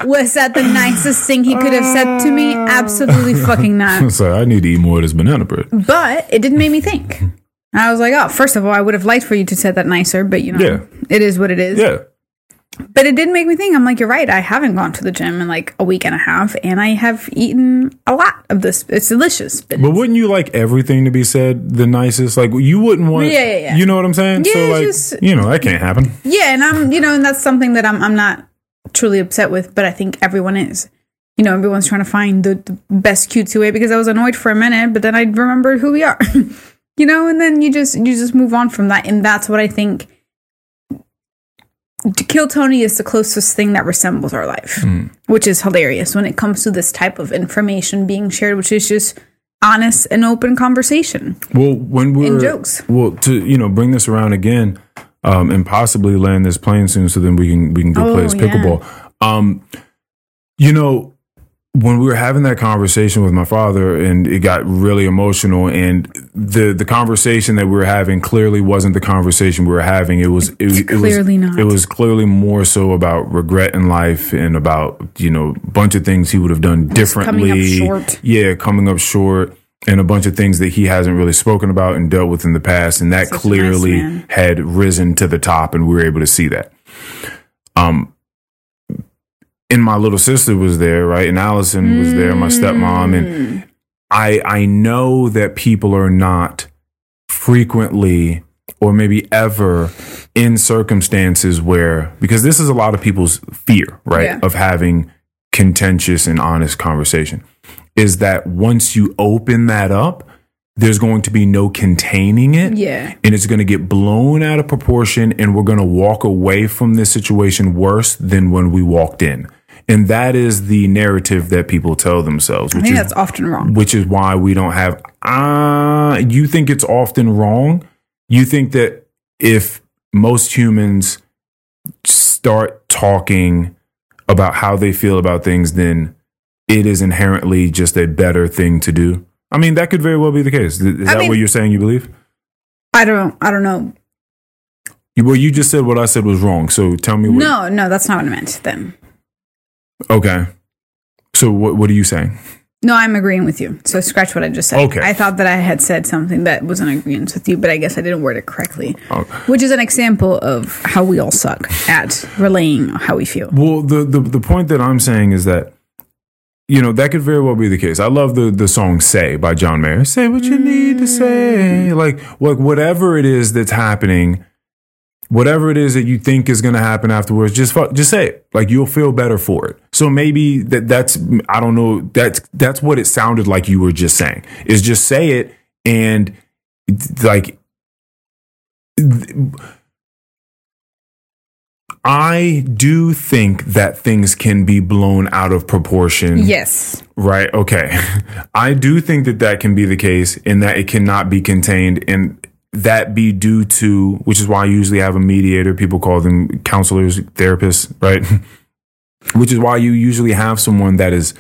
was that the nicest thing he could have said to me? Absolutely fucking not. So I need to eat more of this banana bread. But it didn't make me think. I was like, oh, first of all, I would have liked for you to say that nicer, but you know, Yeah. it is what it is. Yeah. But it did make me think. I'm like, you're right. I haven't gone to the gym in like a week and a half, and I have eaten a lot of this. It's delicious. But, But wouldn't you like everything to be said the nicest? Like you wouldn't want. Yeah, yeah, yeah. You know what I'm saying? Yeah, so like, just- you know, that can't happen. yeah, and I'm, you know, and that's something that I'm, I'm not truly upset with. But I think everyone is. You know, everyone's trying to find the, the best cutesy way because I was annoyed for a minute, but then I remembered who we are. you know, and then you just you just move on from that, and that's what I think. To Kill Tony is the closest thing that resembles our life, which is hilarious when it comes to this type of information being shared, which is just honest and open conversation. Well, when we're jokes. well to you know bring this around again, um, and possibly land this plane soon, so then we can we can go play Oh, this yeah. pickleball. Um, you know, when we were having that conversation with my father, and it got really emotional, and the the conversation that we were having clearly wasn't the conversation we were having. It was it, it clearly was not. it was clearly more so about regret in life and about you know a bunch of things he would have done differently. coming up short. Yeah, coming up short. And a bunch of things that he hasn't really spoken about and dealt with in the past, and that Such a nice clearly had risen to the top, and we were able to see that. Um, and my little sister was there, right? And Allison was there, my stepmom, Mm. and I I know that people are not frequently or maybe ever in circumstances where because this is a lot of people's fear, right? Yeah. Of having contentious and honest conversation is that once you open that up, there's going to be no containing it Yeah. and it's going to get blown out of proportion and we're going to walk away from this situation worse than when we walked in and that is the narrative that people tell themselves I which think is that's often wrong. which is why we don't have uh you think it's often wrong you think that if most humans start talking about how they feel about things then it is inherently just a better thing to do i mean that could very well be the case is that mean- what you're saying you believe I don't. I don't know. Well, you just said what I said was wrong. So tell me what. No, no, that's not what I meant. Then Okay. So what what are you saying? No, I'm agreeing with you. So scratch what I just said. Okay. I thought that I had said something that was in agreement with you, but I guess I didn't word it correctly. Oh. Which is an example of how we all suck at relaying how we feel. Well, the, the the point that I'm saying is that you know that could very well be the case. I love the the song "Say" by John Mayer. Say what you need to say, mm. like like whatever it is that's happening, whatever it is that you think is going to happen afterwards. Just fuck, just say it. Like you'll feel better for it. So maybe that that's I don't know. That's that's what it sounded like you were just saying. Is just say it and like I do think that things can be blown out of proportion. Yes. Right. Okay. I do think that that can be the case and that it cannot be contained and that be due to, which is why I usually have a mediator. People call them counselors, therapists, right? which is why you usually have someone that is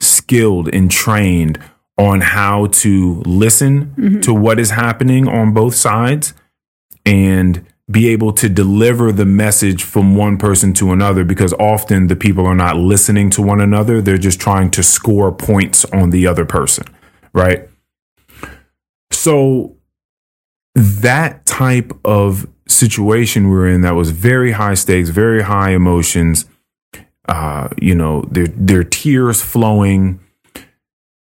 skilled and trained on how to listen mm-hmm. to what is happening on both sides and be able to deliver the message from one person to another because often the people are not listening to one another. They're just trying to score points on the other person, right? So that type of situation we're in that was very high stakes, very high emotions, uh, you know, there there are tears flowing,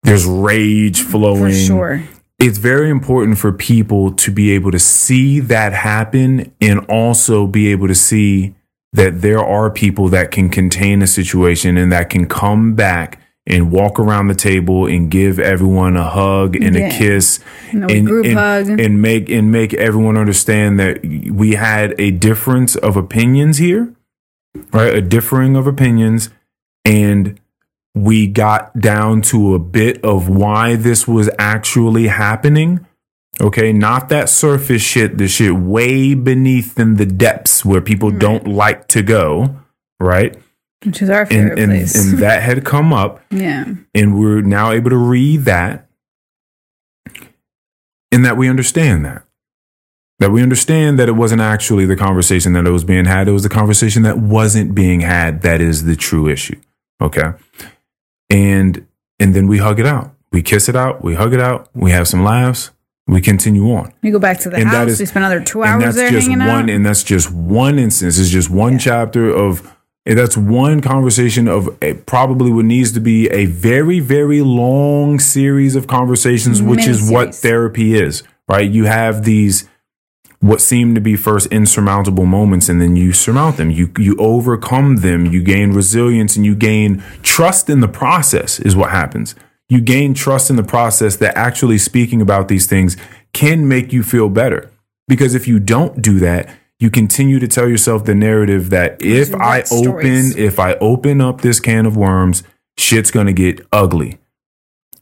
there's rage flowing For sure. it's very important for people to be able to see that happen and also be able to see that there are people that can contain a situation and that can come back and walk around the table and give everyone a hug and Yeah. a kiss No, and, and, and make and make everyone understand that we had a difference of opinions here right a differing of opinions and we got down to a bit of why this was actually happening. Okay, not that surface shit, the shit way beneath in the depths where people don't like to go, right? Which is our And favorite and, place. and that had come up, yeah. and we're now able to read that, and that we understand that. That we understand that it wasn't actually the conversation that it was being had, it was the conversation that wasn't being had that is the true issue. Okay and and then we hug it out. We kiss it out. We hug it out. We have some laughs. We continue on. We go back to the And that house. is- we spend another two hours and that's there just hanging one. out. And that's just one instance. It's just one chapter of. And That's one conversation of a, probably what needs to be a very, very long series of conversations, which Many is what therapy is, right? You have these what seem to be first insurmountable moments and then you surmount them. You you overcome them. You gain resilience and you gain trust in the process is what happens. You gain trust in the process that actually speaking about these things can make you feel better. Because if you don't do that you continue to tell yourself the narrative that if i open stories. if i open up this can of worms shit's going to get ugly.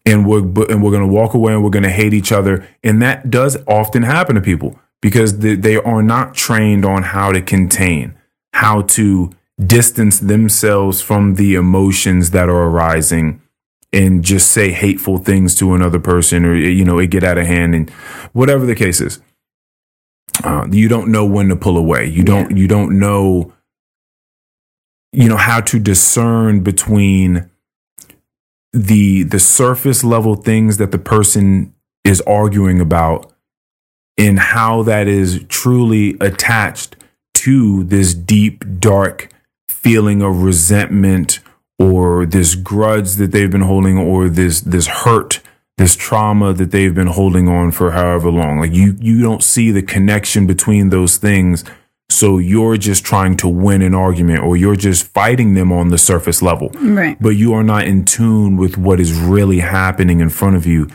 And we're and we're going to walk away and we're going to hate each other. And that does often happen to people because they, they are not trained on how to contain how to distance themselves from the emotions that are arising and just say hateful things to another person or you know it get out of hand and whatever the case is uh, you don't know when to pull away. You don't you don't know you know how to discern between the the surface level things that the person is arguing about and how that is truly attached to this deep dark feeling of resentment or this grudge that they've been holding or this this hurt this trauma that they've been holding on for however long. Like you you don't see the connection between those things. So you're just trying to win an argument or you're just fighting them on the surface level. Right. but you are not in tune with what is really happening in front of you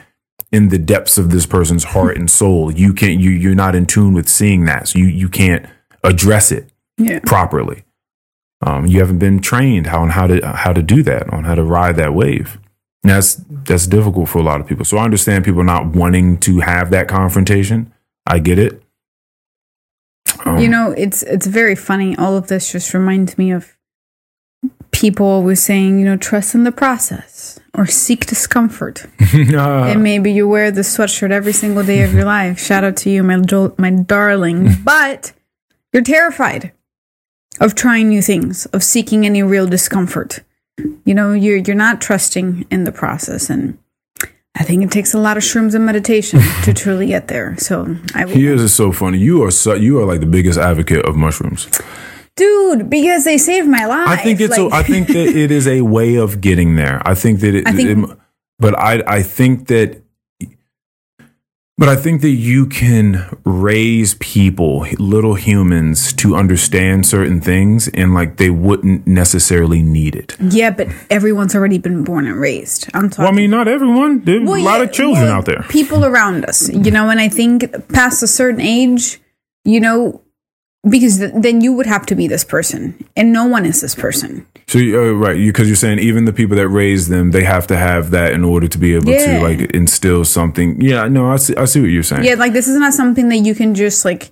in the depths of this person's heart and soul. You can't you you're not in tune with seeing that. So you you can't address it Yeah. properly. Um, you haven't been trained how on how to how to do that on how to ride that wave And that's that's difficult for a lot of people so i understand people not wanting to have that confrontation i get it Um, You know, it's it's very funny. All of this just reminds me of people always saying, you know, trust in the process or seek discomfort. uh, and maybe you wear the sweatshirt every single day of your life. Shout out to you, my jo- my darling. But you're terrified of trying new things, of seeking any real discomfort. You know, you're you're not trusting in the process, and I think it takes a lot of shrooms and meditation to truly get there. So I will, Here's is so funny. You are so, you are like the biggest advocate of mushrooms. dude, because they saved my life. I think it's. Like- a, I think that it is a way of getting there. I think that it. I think- it- but I. I think that. But I think that you can raise people, little humans, to understand certain things, and like they wouldn't necessarily need it. yeah, but everyone's already been born and raised. I'm talking. Well, I mean, not everyone. There's Well, a lot yeah, of children well, out there. People around us, you know, and I think past a certain age, you know, because th- then you would have to be this person, and no one is this person. So, uh, right, because you, are saying even the people that raise them, they have to have that in order to be able Yeah. to like instill something. Yeah, no, I see, I see what you're saying. Yeah, like this is not something that you can just like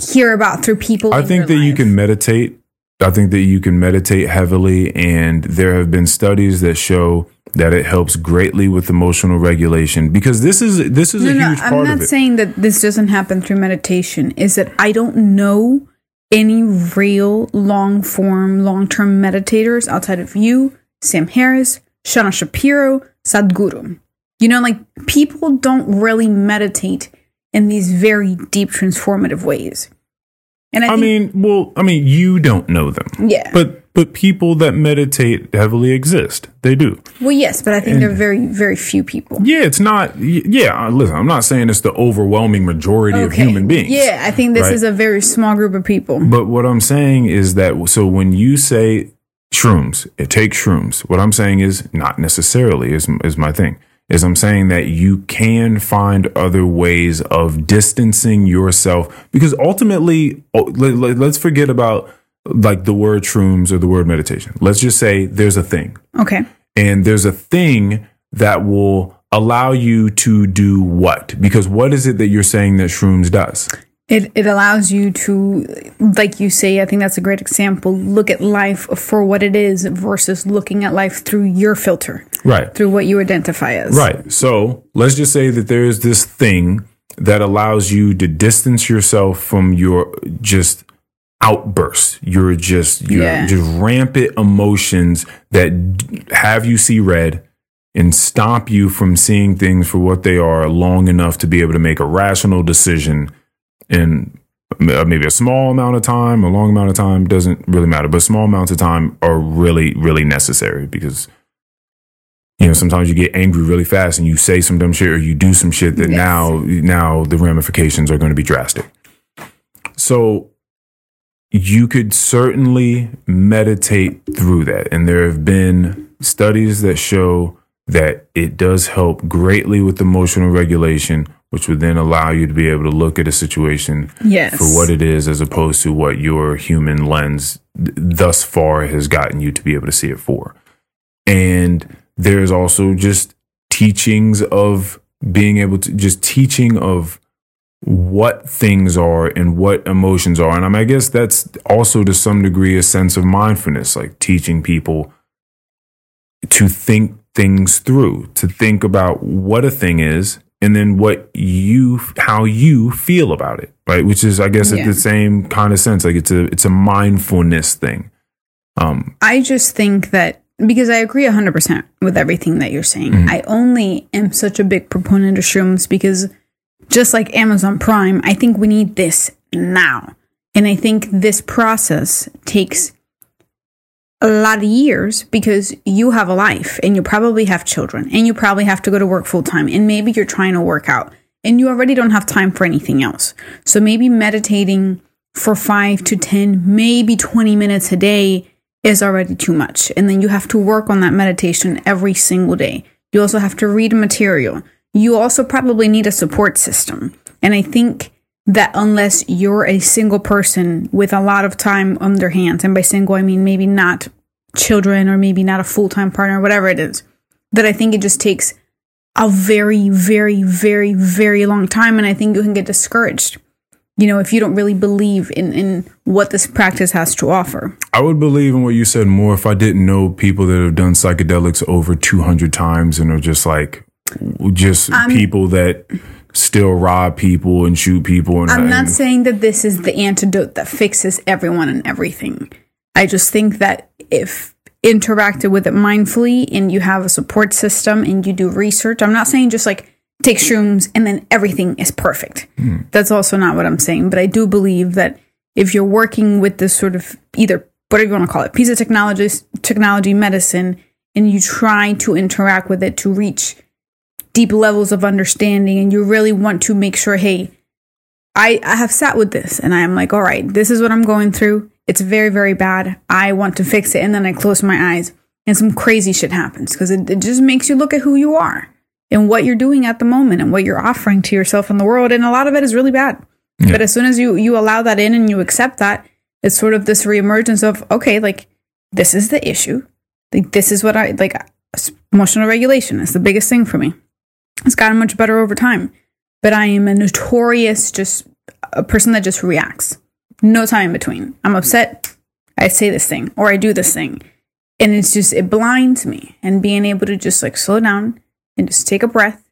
hear about through people. I in think that you can meditate. I think that you can meditate heavily, and there have been studies that show that it helps greatly with emotional regulation. Because this is this is No, a no, huge I'm not saying that this doesn't happen through meditation. Is that I don't know any real long form, long term meditators outside of you, Sam Harris, Shauna Shapiro, Sadhguru. You know, like people don't really meditate in these very deep, transformative ways. And I, I think, mean, well, I mean, you don't know them, yeah. but but people that meditate heavily exist. They do. well, yes, but I think there are very, very few people. Yeah, it's not. Yeah, listen, I'm not saying it's the overwhelming majority of human beings. Yeah, I think this right? is a very small group of people. But what I'm saying is that so when you say shrooms, it takes shrooms. What I'm saying is not necessarily is is my thing. Is I'm saying that you can find other ways of distancing yourself because ultimately, oh, let, let, let's forget about like the word shrooms or the word meditation. Let's just say there's a thing Okay. and there's a thing that will allow you to do what? Because what is it that you're saying that shrooms does? It it allows you to, like you say, I think that's a great example. Look at life for what it is versus looking at life through your filter, Right. through what you identify as. Right. So let's just say that there is this thing that allows you to distance yourself from your just outbursts, your just your Yeah. just rampant emotions that have you see red and stop you from seeing things for what they are long enough to be able to make a rational decision in uh, maybe a small amount of time, a long amount of time doesn't really matter, but small amounts of time are really really necessary because you know sometimes you get angry really fast and you say some dumb shit or you do some shit that Yes. now now the ramifications are going to be drastic so you could certainly meditate through that and there have been studies that show that it does help greatly with emotional regulation which would then allow you to be able to look at a situation Yes. for what it is as opposed to what your human lens th- thus far has gotten you to be able to see it for. And there's also just teachings of being able to just teaching of what things are and what emotions are. And I, mean, I guess that's also to some degree a sense of mindfulness, like teaching people to think things through, to think about what a thing is and then what you how you feel about it, right? Which is I guess Yeah. it's the same kind of sense. Like it's a it's a mindfulness thing. Um I just think that because I agree 100% with everything that you're saying. Mm-hmm. I only am such a big proponent of shrooms because just like Amazon Prime, I think we need this now. And I think this process takes a lot of years because you have a life and you probably have children and you probably have to go to work full time and maybe you're trying to work out and you already don't have time for anything else. So maybe meditating for 5 to 10, maybe 20 minutes a day is already too much. And then you have to work on that meditation every single day. You also have to read material. You also probably need a support system. And I think that unless you're a single person with a lot of time on their hands, and by single, I mean maybe not children or maybe not a full time partner, whatever it is, that I think it just takes a very, very, very, very long time. And I think you can get discouraged, you know, if you don't really believe in, in what this practice has to offer. I would believe in what you said more if I didn't know people that have done psychedelics over 200 times and are just like just people that still rob people and shoot people and I'm not saying that this is the antidote that fixes everyone and everything. I just think that if interacted with it mindfully and you have a support system and you do research. I'm not saying just like take shrooms and then everything is perfect. Hmm. That's also not what I'm saying. But I do believe that if you're working with this sort of either whatever you want to call it, piece of technology, technology, medicine, and you try to interact with it to reach deep levels of understanding and you really want to make sure, hey, I, I have sat with this and I'm like, all right, this is what I'm going through. It's very, very bad. I want to fix it. And then I close my eyes and some crazy shit happens because it, it just makes you look at who you are and what you're doing at the moment and what you're offering to yourself and the world. And a lot of it is really bad. But as soon as you, you allow that in and you accept that, it's sort of this reemergence of, okay, like this is the issue. Like this is what I like emotional regulation is the biggest thing for me. It's gotten much better over time. But I am a notorious just a person that just reacts. No time in between. I'm upset, I say this thing or I do this thing. And it's just it blinds me. And being able to just like slow down and just take a breath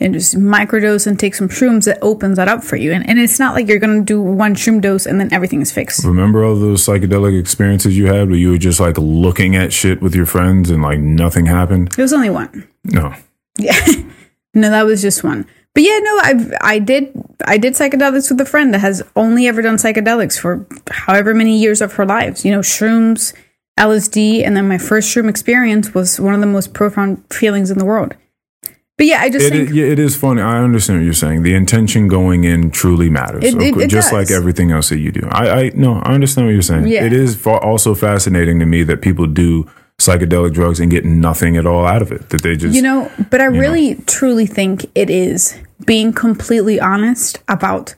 and just microdose and take some shrooms that opens that up for you. And, and it's not like you're gonna do one shroom dose and then everything is fixed. Remember all those psychedelic experiences you had where you were just like looking at shit with your friends and like nothing happened? There was only one. No. Yeah. no, that was just one. But yeah, no, I I did I did psychedelics with a friend that has only ever done psychedelics for however many years of her lives. You know, shrooms, LSD, and then my first shroom experience was one of the most profound feelings in the world. But yeah, I just It, think is, yeah, it is funny. I understand what you're saying. The intention going in truly matters, It- it- it just does. like everything else that you do. I, I no, I understand what you're saying. Yeah. It is fa- also fascinating to me that people do psychedelic drugs and get nothing at all out of it. That they just You know, but I really truly think it is being completely honest about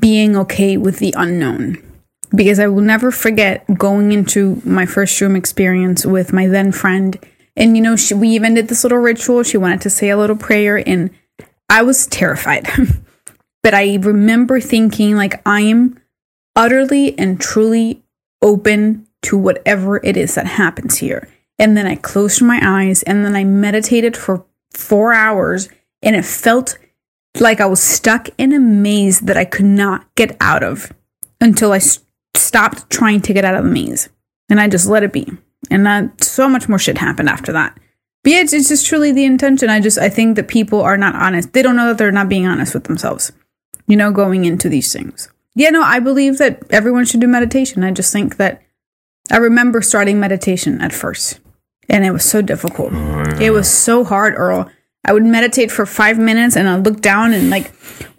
being okay with the unknown. Because I will never forget going into my first room experience with my then friend. And, you know, she, we even did this little ritual. She wanted to say a little prayer, and I was terrified. but I remember thinking, like, I am utterly and truly open to whatever it is that happens here. And then I closed my eyes and then I meditated for four hours and it felt like I was stuck in a maze that I could not get out of until I s- stopped trying to get out of the maze. And I just let it be. And that so much more shit happened after that. But yeah, it's, it's just truly the intention. I just, I think that people are not honest. They don't know that they're not being honest with themselves, you know, going into these things. Yeah, no, I believe that everyone should do meditation. I just think that I remember starting meditation at first, and it was so difficult. Oh, it was so hard, Earl. I would meditate for five minutes, and I'd look down, and like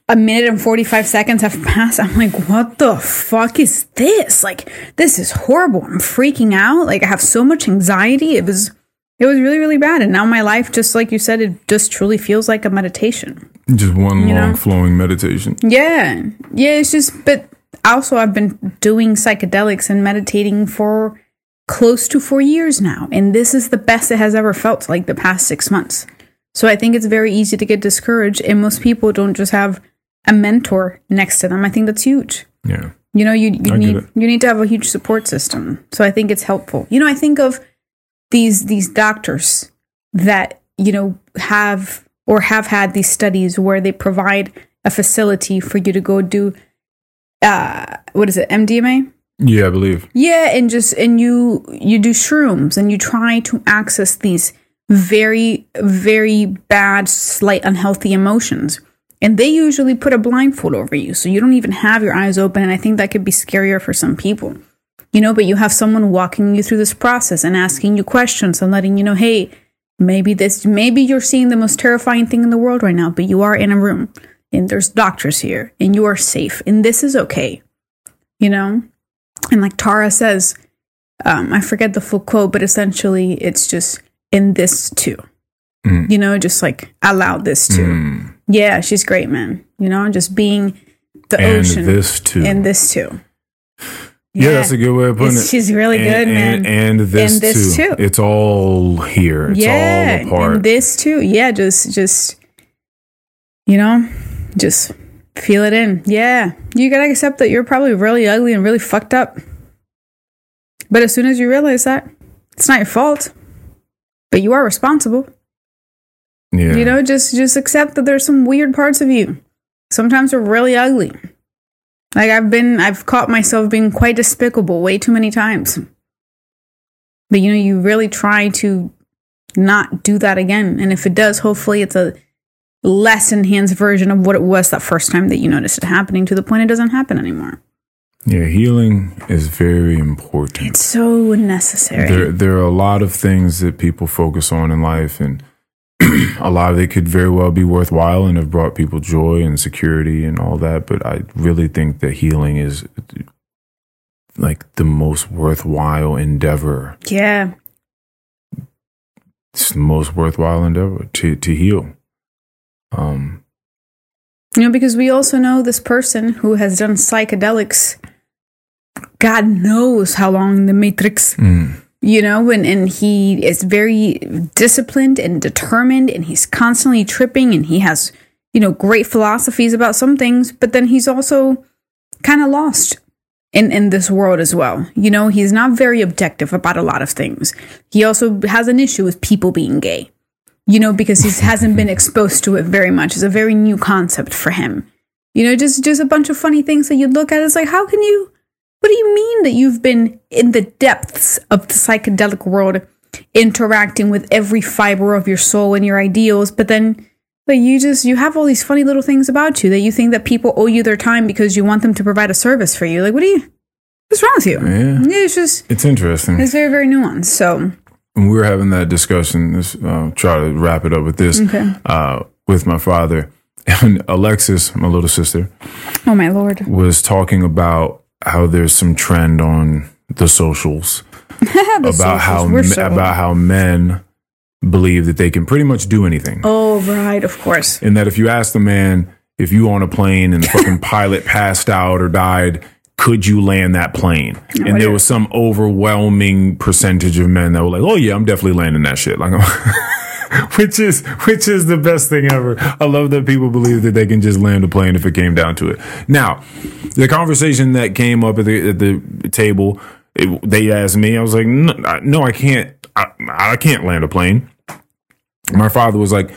a minute and 45 seconds have passed. I'm like, what the fuck is this? Like, this is horrible. I'm freaking out. Like, I have so much anxiety. It was. It was really, really bad. And now my life, just like you said, it just truly feels like a meditation. just one long know? flowing meditation. Yeah. Yeah, it's just but also I've been doing psychedelics and meditating for close to 4 years now and this is the best it has ever felt like the past 6 months. So I think it's very easy to get discouraged and most people don't just have a mentor next to them. I think that's huge. Yeah. You know, you you need you need to have a huge support system. So I think it's helpful. You know, I think of these these doctors that, you know, have or have had these studies where they provide a facility for you to go do uh what is it, MDMA? Yeah, I believe. Yeah, and just and you you do shrooms and you try to access these very very bad slight unhealthy emotions. And they usually put a blindfold over you so you don't even have your eyes open and I think that could be scarier for some people. You know, but you have someone walking you through this process and asking you questions and letting you know, "Hey, maybe this maybe you're seeing the most terrifying thing in the world right now, but you are in a room and there's doctors here and you are safe and this is okay." You know? And like Tara says, um, I forget the full quote, but essentially it's just in this too. Mm. You know, just like allow this too. Mm. Yeah, she's great, man. You know, just being the And ocean this too. and this too. yeah, that's a good way of putting It's- it. she's really good, and, man. And, and this, And this too. too. It's all here. It's yeah, all a part. and this too. Yeah, just just you know, just feel it in. Yeah, you gotta accept that you're probably really ugly and really fucked up. But as soon as you realize that, it's not your fault, but you are responsible. yeah. You know, just just accept that there's some weird parts of you. Sometimes we're really ugly. Like I've been I've caught myself being quite despicable way too many times. But you know, you really try to not do that again. And if it does, hopefully it's a less enhanced version of what it was that first time that you noticed it happening to the point it doesn't happen anymore. Yeah, healing is very important. It's so necessary. There, there are a lot of things that people focus on in life, and a lot of it could very well be worthwhile and have brought people joy and security and all that. But I really think that healing is like the most worthwhile endeavor. yeah. It's the most worthwhile endeavor to to heal. Um, You know, because we also know this person who has done psychedelics, God knows how long in the Matrix, mm, you know, and, and he is very disciplined and determined and he's constantly tripping and he has, you know, great philosophies about some things, but then he's also kind of lost in, in this world as well. You know, he's not very objective about a lot of things. He also has an issue with people being gay you know, because he hasn't been exposed to it very much. It's a very new concept for him. You know, just just a bunch of funny things that you'd look at. It's like, how can you? What do you mean that you've been in the depths of the psychedelic world, interacting with every fiber of your soul and your ideals, but then, like, you just you have all these funny little things about you that you think that people owe you their time because you want them to provide a service for you. Like, what do you? What's wrong with you? Yeah. It's just it's interesting. it's very very nuanced. So when we were having that discussion, this, uh, try to wrap it up with this, Okay. uh, with my father and Alexis, my little sister, oh my lord, was talking about how there's some trend on the socials The about how socials, me- so- about how men believe that they can pretty much do anything, Oh, right, of course. and that if you ask the man if you on a plane and the fucking pilot passed out or died. Could you land that plane? And there was some overwhelming percentage of men that were like, "Oh yeah, I'm definitely landing that shit." Like, which is which is the best thing ever. I love that people believe that they can just land a plane if it came down to it. Now, the conversation that came up at the at the table, it, they asked me. I was like, "No, I- no I can't. I, I can't land a plane." My father was like,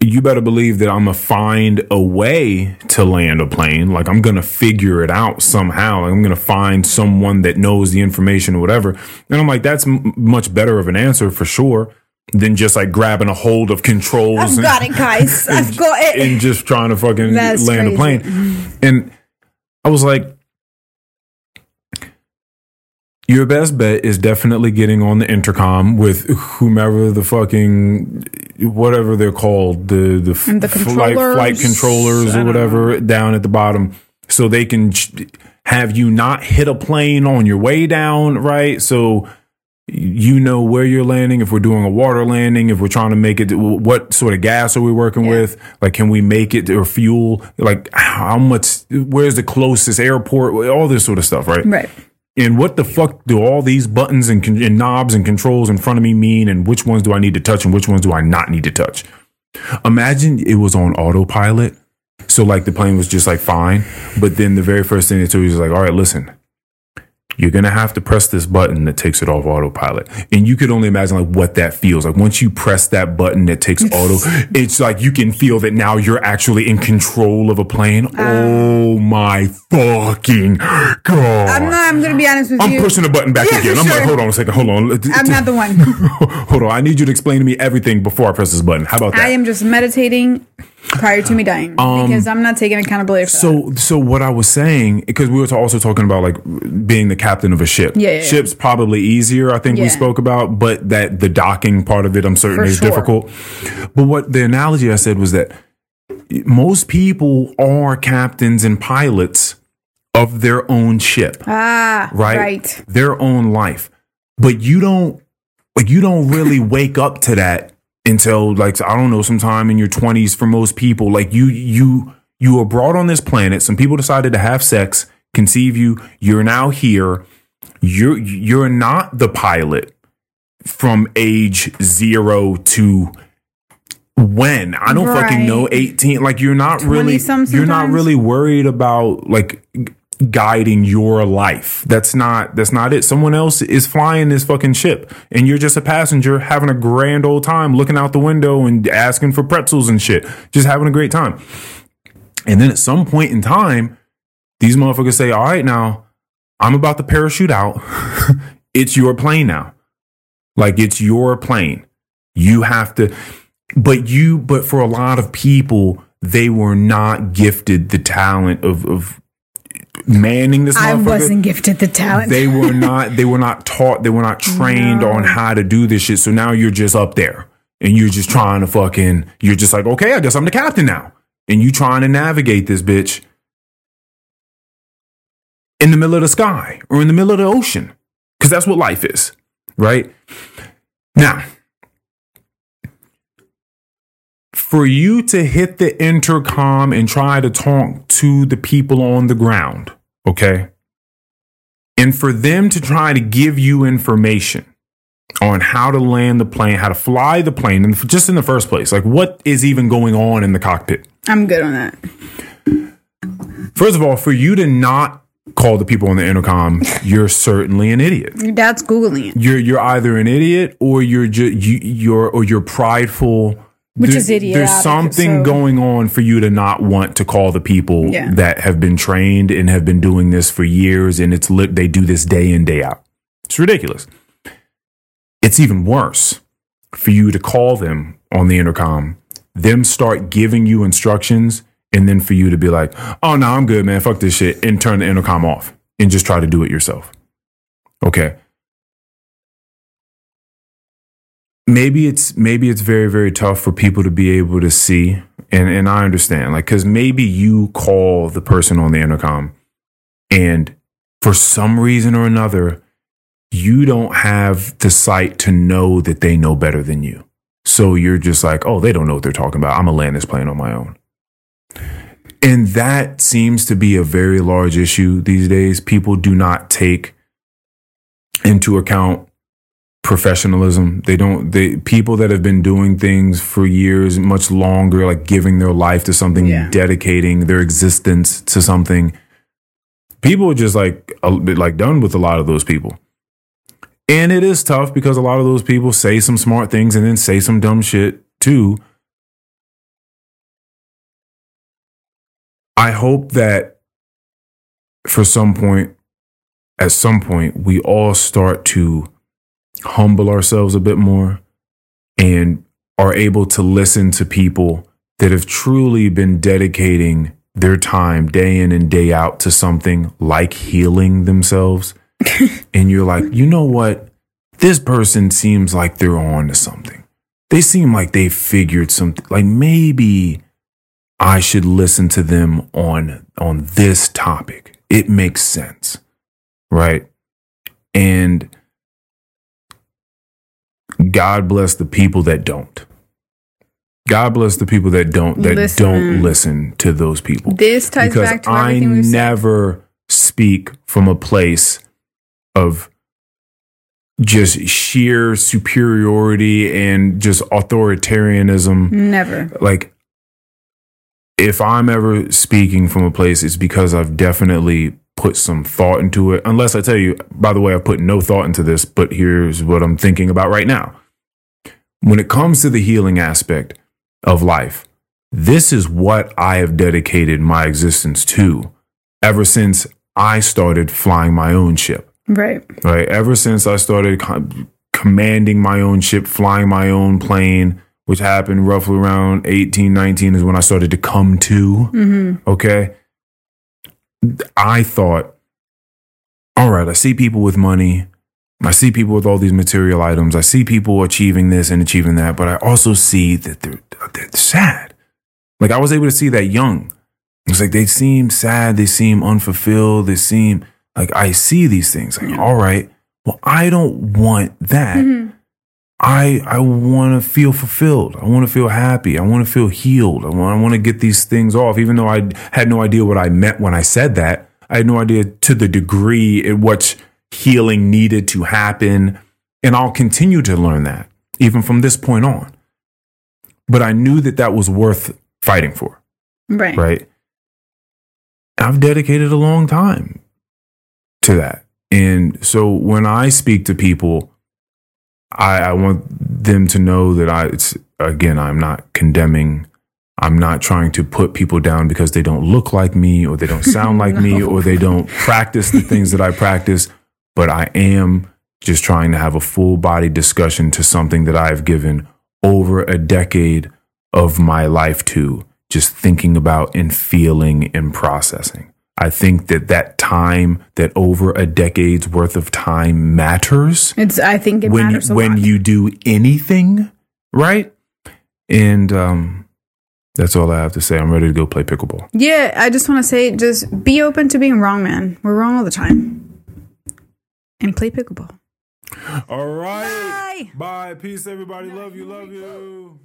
"You better believe that I'm gonna find a way to land a plane. Like I'm gonna figure it out somehow. Like I'm gonna find someone that knows the information or whatever." And I'm like, "That's m- much better of an answer for sure." Than just like grabbing a hold of controls. I've and- got it, guys. I've got it. and just trying to fucking That's land a plane. And I was like, your best bet is definitely getting on the intercom with whomever the fucking whatever they're called the the, the flight controllers? flight controllers or whatever down at the bottom so they can have you not hit a plane on your way down right so you know where you're landing if we're doing a water landing if we're trying to make it what sort of gas are we working Yeah. with like can we make it or fuel like how much where's the closest airport all this sort of stuff right Right. And what the fuck do all these buttons and, con- and knobs and controls in front of me mean? And which ones do i need to touch and which ones do i not need to touch? Imagine it was on autopilot. So like the plane was just like fine. But then the very first thing they told you was like all right listen you're gonna have to press this button that takes it off autopilot and you could only imagine like what that feels like once you press that button that takes auto it's like you can feel that now you're actually in control of a plane uh. oh my fucking god I'm not. I'm gonna be honest with you. I'm you. pushing the button back Yeah, again. I'm like, hold on a second, hold on. I'm not the one. hold on. I need you to explain to me everything before I press this button. How about that? I am just meditating prior to me dying because I'm not taking accountability for that. Um, so, so what I was saying, because we were also talking about like being the captain of a ship. Yeah, yeah, yeah. Ship's probably easier, I think we spoke about, but that the docking part of it, I'm certain For is sure. difficult. But what the analogy I said was that most people are captains and pilots of their own ship. Ah, right? right. Their own life. But you don't like you don't really wake up to that until like I don't know, sometime in your 20s for most people. Like you you you were brought on this planet, some people decided to have sex, conceive you, you're now here. You're you're not the pilot from age 0 to when? I don't fucking know. 18 like you're not really 20-some you're not really worried about like guiding your life. That's not that's not it. Someone else is flying this fucking ship and you're just a passenger having a grand old time looking out the window and asking for pretzels and shit just having a great time. And then at some point in time these motherfuckers say all right now I'm about to parachute out. It's your plane now. Like it's your plane. You have to, but you, but for a lot of people, they were not gifted the talent of, of manning this. I wasn't gifted the talent. They were not. They were not taught. They were not trained No. on how to do this shit. So now you're just up there, and you're just trying to fucking. You're just like, okay, I guess I'm the captain now, and you trying to navigate this bitch in the middle of the sky or in the middle of the ocean, because that's what life is, right? Now, for you to hit the intercom and try to talk to the people on the ground, okay? And for them to try to give you information on how to land the plane, how to fly the plane, and just in the first place, like what is even going on in the cockpit. I'm good on that. First of all, for you to not call the people on the intercom, you're certainly an idiot. Your dad's googling it. You're you're either an idiot or you're just you, you're or you're prideful. Which There- is idiotic, There's something so- going on for you to not want to call the people Yeah. that have been trained and have been doing this for years, and it's lit. They do this day in day out. It's ridiculous. It's even worse for you to call them on the intercom, them start giving you instructions, and then for you to be like, "Oh no, I'm good, man. Fuck this shit," and turn the intercom off and just try to do it yourself. Okay. Maybe it's maybe it's very very tough for people to be able to see. And and I understand like cuz maybe you call the person on the intercom and for some reason or another you don't have the sight to know that they know better than you. So you're just like oh they don't know what they're talking about. I'm going to land this plane on my own. And that seems to be a very large issue these days. People do not take into account professionalism. They don't they people that have been doing things for years, much longer, like giving their life to something, Yeah. dedicating their existence to something. People are just like a bit like done with a lot of those people. And it is tough because a lot of those people say some smart things and then say some dumb shit too. I hope that for some point, at some point, we all start to humble ourselves a bit more and are able to listen to people that have truly been dedicating their time day in and day out to something like healing themselves. and you're like, you know what? This person seems like they're on to something. They seem like they figured something. Like maybe I should listen to them on on this topic. It makes sense. Right? And God bless the people that don't. God bless the people that don't that Listen. don't listen to those people. This ties because back to I everything we've said. never speak from a place of just sheer superiority and just authoritarianism. Never. Like if I'm ever speaking from a place, it's because I've definitely put some thought into it. Unless I tell you, by the way, I put no thought into this, but here's what I'm thinking about right now. When it comes to the healing aspect of life, this is what I have dedicated my existence to ever since I started flying my own ship Right. right? Ever since I started com- commanding my own ship, flying my own plane, which happened roughly around 18, 19 is when I started to come to. Mm-hmm. Okay. I thought, all right, I see people with money. I see people with all these material items. I see people achieving this and achieving that, but I also see that they're, they're sad. Like I was able to see that young. It's like they seem sad. They seem unfulfilled. They seem like I see these things. Like, all right, well, I don't want that. Mm-hmm. I I want to feel fulfilled. I want to feel happy. I want to feel healed. I want I want to get these things off. Even though I had no idea what I meant when I said that, I had no idea to the degree which healing needed to happen, and I'll continue to learn that even from this point on. But I knew that that was worth fighting for Right. right? I've dedicated a long time to that. And so when I speak to people, I, I want them to know that I, it's again, I'm not condemning. I'm not trying to put people down because they don't look like me or they don't sound like me or they don't practice the things that I practice, but I am just trying to have a full body discussion to something that I've given over a decade of my life to, just thinking about and feeling and processing. I think that that time, that over a decade's worth of time matters It's. I think it when matters a when lot. you do anything, right? And um, that's all I have to say. I'm ready to go play pickleball. yeah, I just want to say, just be open to being wrong, man. We're wrong all the time. And play pickleball. All right. Bye. Bye. Peace, everybody. Love you. Love you.